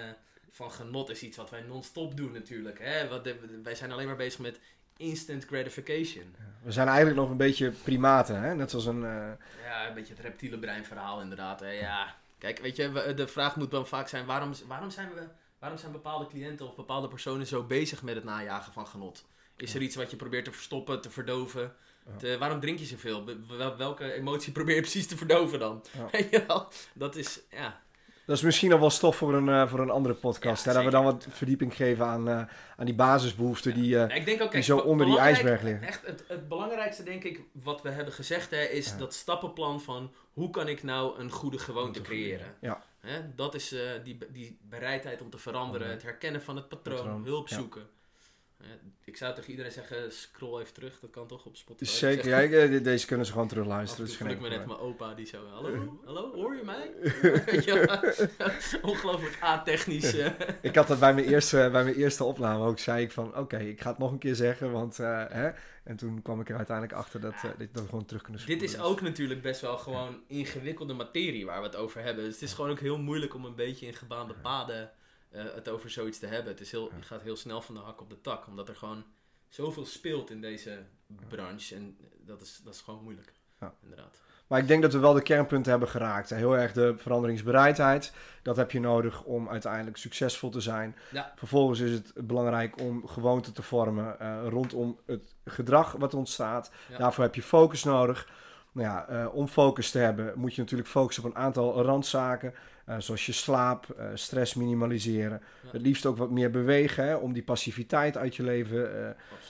Speaker 2: van genot is iets wat wij non-stop doen natuurlijk. Hè? Wat wij zijn alleen maar bezig met instant gratification.
Speaker 1: We zijn eigenlijk nog een beetje primaten, hè? Net zoals een... eh,
Speaker 2: Ja, een beetje het reptiele brein verhaal inderdaad. Hè? Ja, kijk, weet je, de vraag moet dan vaak zijn, waarom, waarom, zijn we, waarom zijn bepaalde cliënten of bepaalde personen zo bezig met het najagen van genot? Is er iets wat je probeert te verstoppen, te verdoven? Te- waarom drink je zoveel? Welke emotie [laughs] probeer je precies te verdoven dan?
Speaker 1: Ja. [laughs]
Speaker 2: Dat is, ja,
Speaker 1: Dat is misschien nog wel stof voor een, eh, voor een andere podcast.
Speaker 2: Ja,
Speaker 1: hè? Dat we dan wat verdieping geven aan, eh, aan die basisbehoeften die... eh,
Speaker 2: ik denk ook,
Speaker 1: die zo onder die ijsberg liggen.
Speaker 2: Echt, het, het belangrijkste denk ik, wat we hebben gezegd, hè, is
Speaker 1: Ja.
Speaker 2: dat stappenplan van hoe kan ik nou een goede gewoonte creëren.
Speaker 1: Ja.
Speaker 2: Hè, dat is eh, die, die bereidheid om te veranderen, het herkennen van het patroon, hulp zoeken. Ik zou tegen iedereen zeggen, scroll even terug, dat kan toch op Spotify.
Speaker 1: zeker,
Speaker 2: zeg-
Speaker 1: ja, ik, eh, deze kunnen ze gewoon terugluisteren.
Speaker 2: toe
Speaker 1: Dat is geen
Speaker 2: voel ik me net mijn opa die zo, hallo, [laughs] hallo, hoor je mij? [laughs] [laughs] Ongelooflijk a-technisch. eh.
Speaker 1: Ik had dat bij mijn eerste, bij mijn eerste opname ook. Zei ik van, oké, ik ga het nog een keer zeggen. Want, eh, hè? En toen kwam ik er uiteindelijk achter dat, eh, dat we gewoon terug kunnen
Speaker 2: Dit
Speaker 1: spoelen.
Speaker 2: is ook natuurlijk best wel gewoon ingewikkelde materie waar we het over hebben. Dus het is gewoon ook heel moeilijk om een beetje in gebaande paden eh, het over zoiets te hebben. Het is heel, het gaat heel snel van de hak op de tak, omdat er gewoon zoveel speelt in deze branche. En dat is, dat is gewoon moeilijk.
Speaker 1: Ja.
Speaker 2: Inderdaad.
Speaker 1: Maar ik denk dat we wel de kernpunten hebben geraakt. Heel erg de veranderingsbereidheid. Dat heb je nodig om uiteindelijk succesvol te zijn.
Speaker 2: Ja.
Speaker 1: Vervolgens is het belangrijk om gewoonten te vormen eh, rondom het gedrag wat ontstaat.
Speaker 2: Ja.
Speaker 1: Daarvoor heb je focus nodig. Nou ja, eh, om focus te hebben moet je natuurlijk focussen op een aantal randzaken. Eh, zoals je slaap, eh, stress minimaliseren.
Speaker 2: Ja.
Speaker 1: Het liefst ook wat meer bewegen hè, om die passiviteit uit je leven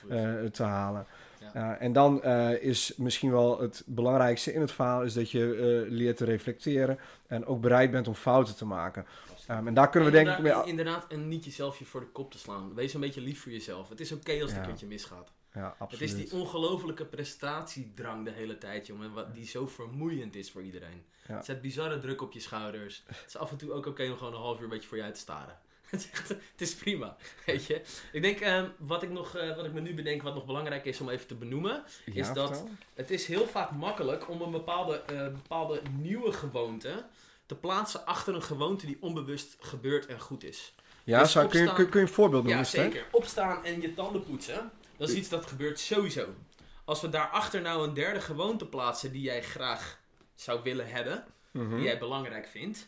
Speaker 1: eh, te halen.
Speaker 2: Ja.
Speaker 1: En dan is misschien wel het belangrijkste in het verhaal is dat je leert te reflecteren en ook bereid bent om fouten te maken. Um, en daar kunnen we denk ik
Speaker 2: Inderdaad-
Speaker 1: mee...
Speaker 2: Inderdaad, en niet jezelf je voor de kop te slaan. Wees een beetje lief voor jezelf. Het is oké als het
Speaker 1: Ja.
Speaker 2: een keertje misgaat.
Speaker 1: Ja,
Speaker 2: Het is die ongelofelijke prestatiedrang de hele tijd, jongen. Wat, die zo vermoeiend is voor iedereen.
Speaker 1: Ja.
Speaker 2: Het zet bizarre druk op je schouders. Het is af en toe ook oké om gewoon een half uur een beetje voor je uit te staren. [laughs] het, is echt- het is prima, weet je. Ik denk, ehm, wat, ik nog, eh, wat ik me nu bedenk, wat nog belangrijk is om even te benoemen. Is dat-
Speaker 1: vertel.
Speaker 2: Het is heel vaak makkelijk om een bepaalde, eh, bepaalde nieuwe gewoonte te plaatsen achter een gewoonte die onbewust gebeurt en goed is.
Speaker 1: Ja,
Speaker 2: dus
Speaker 1: zou, kun, je, kun, je een voorbeeld noemen?
Speaker 2: Ja, zeker. Opstaan en je tanden poetsen, dat is iets dat gebeurt sowieso. Als we daarachter nou een derde gewoonte plaatsen die jij graag zou willen hebben,
Speaker 1: Mhm.
Speaker 2: die jij belangrijk vindt.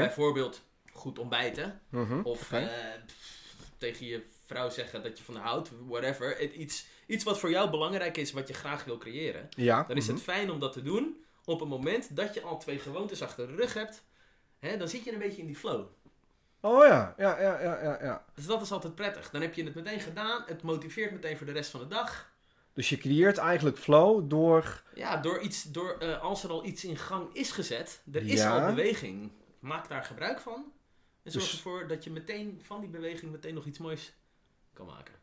Speaker 2: Bijvoorbeeld goed ontbijten.
Speaker 1: Mhm.
Speaker 2: Of eh, tegen je vrouw zeggen dat je van haar houdt, whatever. Het- Iets, iets wat voor jou belangrijk is, wat je graag wil creëren.
Speaker 1: Ja.
Speaker 2: Dan is
Speaker 1: mhm.
Speaker 2: het fijn om dat te doen op een moment dat je al twee gewoontes achter de rug hebt. Hè, dan zit je een beetje in die flow.
Speaker 1: Oh ja, ja, ja, ja, ja, ja.
Speaker 2: Dus dat is altijd prettig. Dan heb je het meteen gedaan. Het motiveert meteen voor de rest van de dag.
Speaker 1: Dus je creëert eigenlijk flow door...
Speaker 2: Ja, door iets, door, eh, als er al iets in gang is gezet, er is
Speaker 1: Ja.
Speaker 2: al beweging. Maak daar gebruik van. En zorg
Speaker 1: Dus-
Speaker 2: ervoor dat je meteen van die beweging meteen nog iets moois kan maken.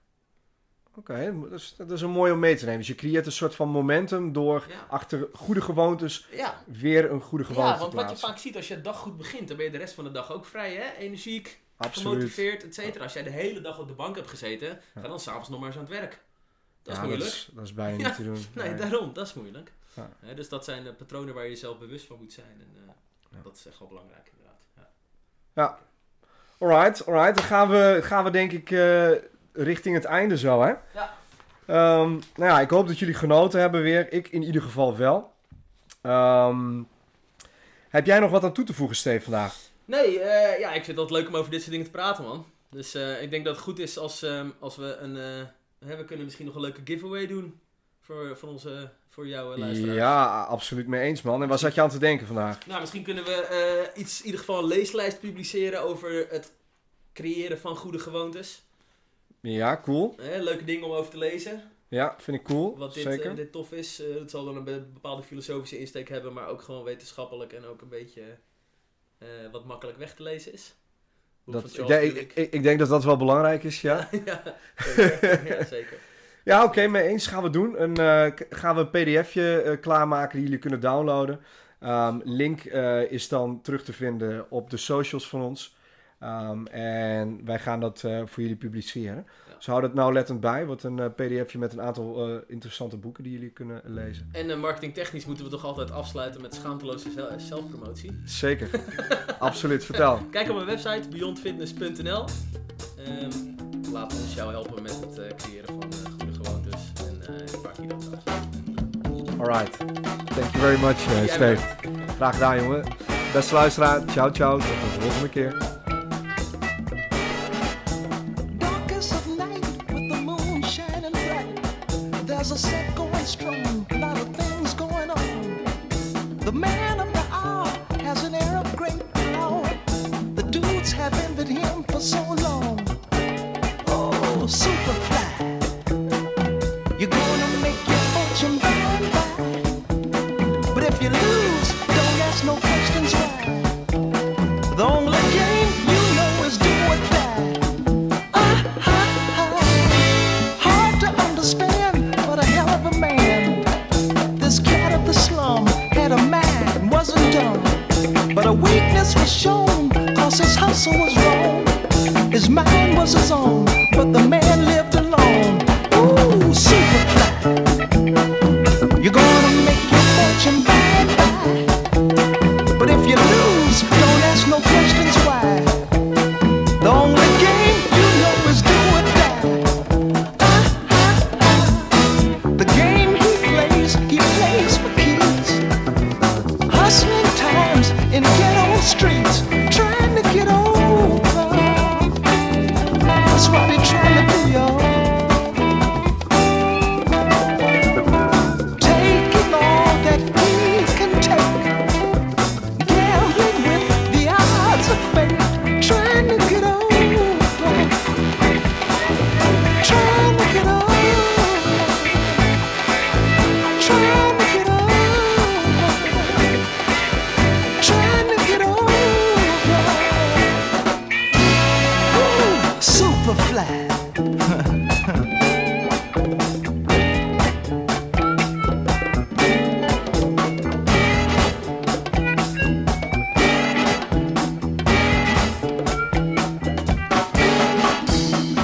Speaker 1: Oké, dat, is, dat is een mooi om mee te nemen. Dus je creëert een soort van momentum door
Speaker 2: Ja,
Speaker 1: achter goede gewoontes
Speaker 2: ja.
Speaker 1: weer een goede gewoonte
Speaker 2: ja
Speaker 1: te
Speaker 2: want wat je vaak ziet als je de dag goed begint, dan ben je de rest van de dag ook vrij, hè? Energiek,
Speaker 1: Absoluut.
Speaker 2: gemotiveerd, et cetera. Als jij de hele dag op de bank hebt gezeten, ga dan s'avonds nog maar eens aan het werk. Dat is moeilijk.
Speaker 1: Dat is, dat is bijna [laughs] niet te doen.
Speaker 2: Nee, daarom, dat is moeilijk. Dus dat zijn eh, patronen waar je jezelf bewust van moet zijn. En eh, dat is echt wel belangrijk, inderdaad. Ja.
Speaker 1: Alright, alright. Dan gaan we, gaan we denk ik eh, richting het einde zo, hè?
Speaker 2: Ja.
Speaker 1: Ehm, nou ja, ik hoop dat jullie genoten hebben weer. Ik in ieder geval wel. Ehm, heb jij nog wat aan toe te voegen, Steve, vandaag?
Speaker 2: Nee, eh, ja, ik vind het altijd leuk om over dit soort dingen te praten, man. Dus eh, ik denk dat het goed is als, ehm, als we een... hè, we kunnen misschien nog een leuke giveaway doen voor, voor, onze, voor jouw luisteraars.
Speaker 1: Ja, absoluut mee eens, man. En waar zat je aan te denken vandaag?
Speaker 2: Nou, misschien kunnen we iets, in ieder geval een leeslijst publiceren over het creëren van goede gewoontes.
Speaker 1: Ja, cool.
Speaker 2: Hè, leuke dingen om over te lezen.
Speaker 1: Ja, vind ik cool.
Speaker 2: Wat dit,
Speaker 1: Zeker.
Speaker 2: eh, dit tof is. Eh, het zal dan een be- bepaalde filosofische insteek hebben, maar ook gewoon wetenschappelijk en ook een beetje eh, wat makkelijk weg te lezen is.
Speaker 1: Dat, ik, denk, ik, ik denk dat dat wel belangrijk is, ja. [laughs]
Speaker 2: ja, zeker. ja, zeker.
Speaker 1: Ja, oké, mee eens gaan we doen. Een, gaan we een pdfje klaarmaken die jullie kunnen downloaden. Ehm, link is dan terug te vinden op de socials van ons. Ehm, en wij gaan dat eh, voor jullie publiceren.
Speaker 2: Ja.
Speaker 1: Dus hou dat nou lettend bij. Wordt een eh, pdfje met een aantal eh, interessante boeken die jullie kunnen lezen.
Speaker 2: En uh, marketingtechnisch moeten we toch altijd afsluiten met schaamteloze zel- zelfpromotie.
Speaker 1: Zeker. [laughs] Absoluut. Vertel. [laughs]
Speaker 2: Kijk op mijn website beyondfitness.nl. Ehm, laat ons jou helpen met het creëren van goede gewoontes en uh, vaak hier ook
Speaker 1: Alright. Thank you very much, uh, Steve. Graag gedaan, jongen. Beste luisteraar, ciao, ciao. Tot de volgende keer.
Speaker 3: If you lose, don't ask no questions why. The only game you know is do or die. Ah, ha, ha. Hard to understand, but a hell of a man. This cat of the slum had a mind, and wasn't dumb. But a weakness was shown, cause his hustle was wrong. His mind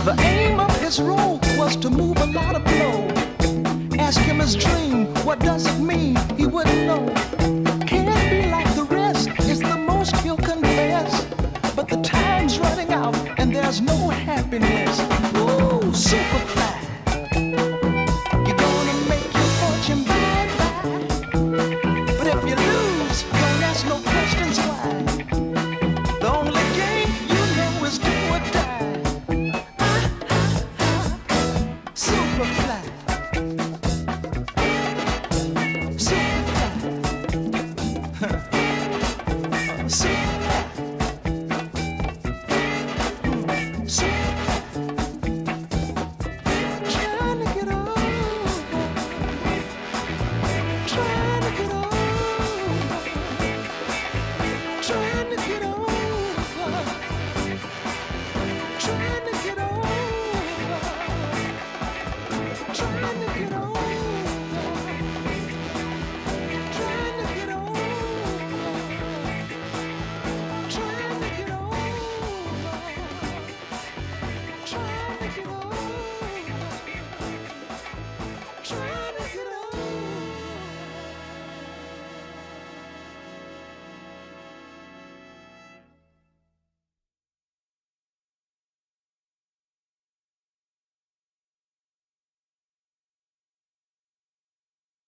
Speaker 3: The aim of his role was to move a lot of blow. Ask him his dream, what does it mean? He wouldn't know. Can't be like the rest, is the most he'll confess. But the time's running out and there's no happiness. Ooh, super fast.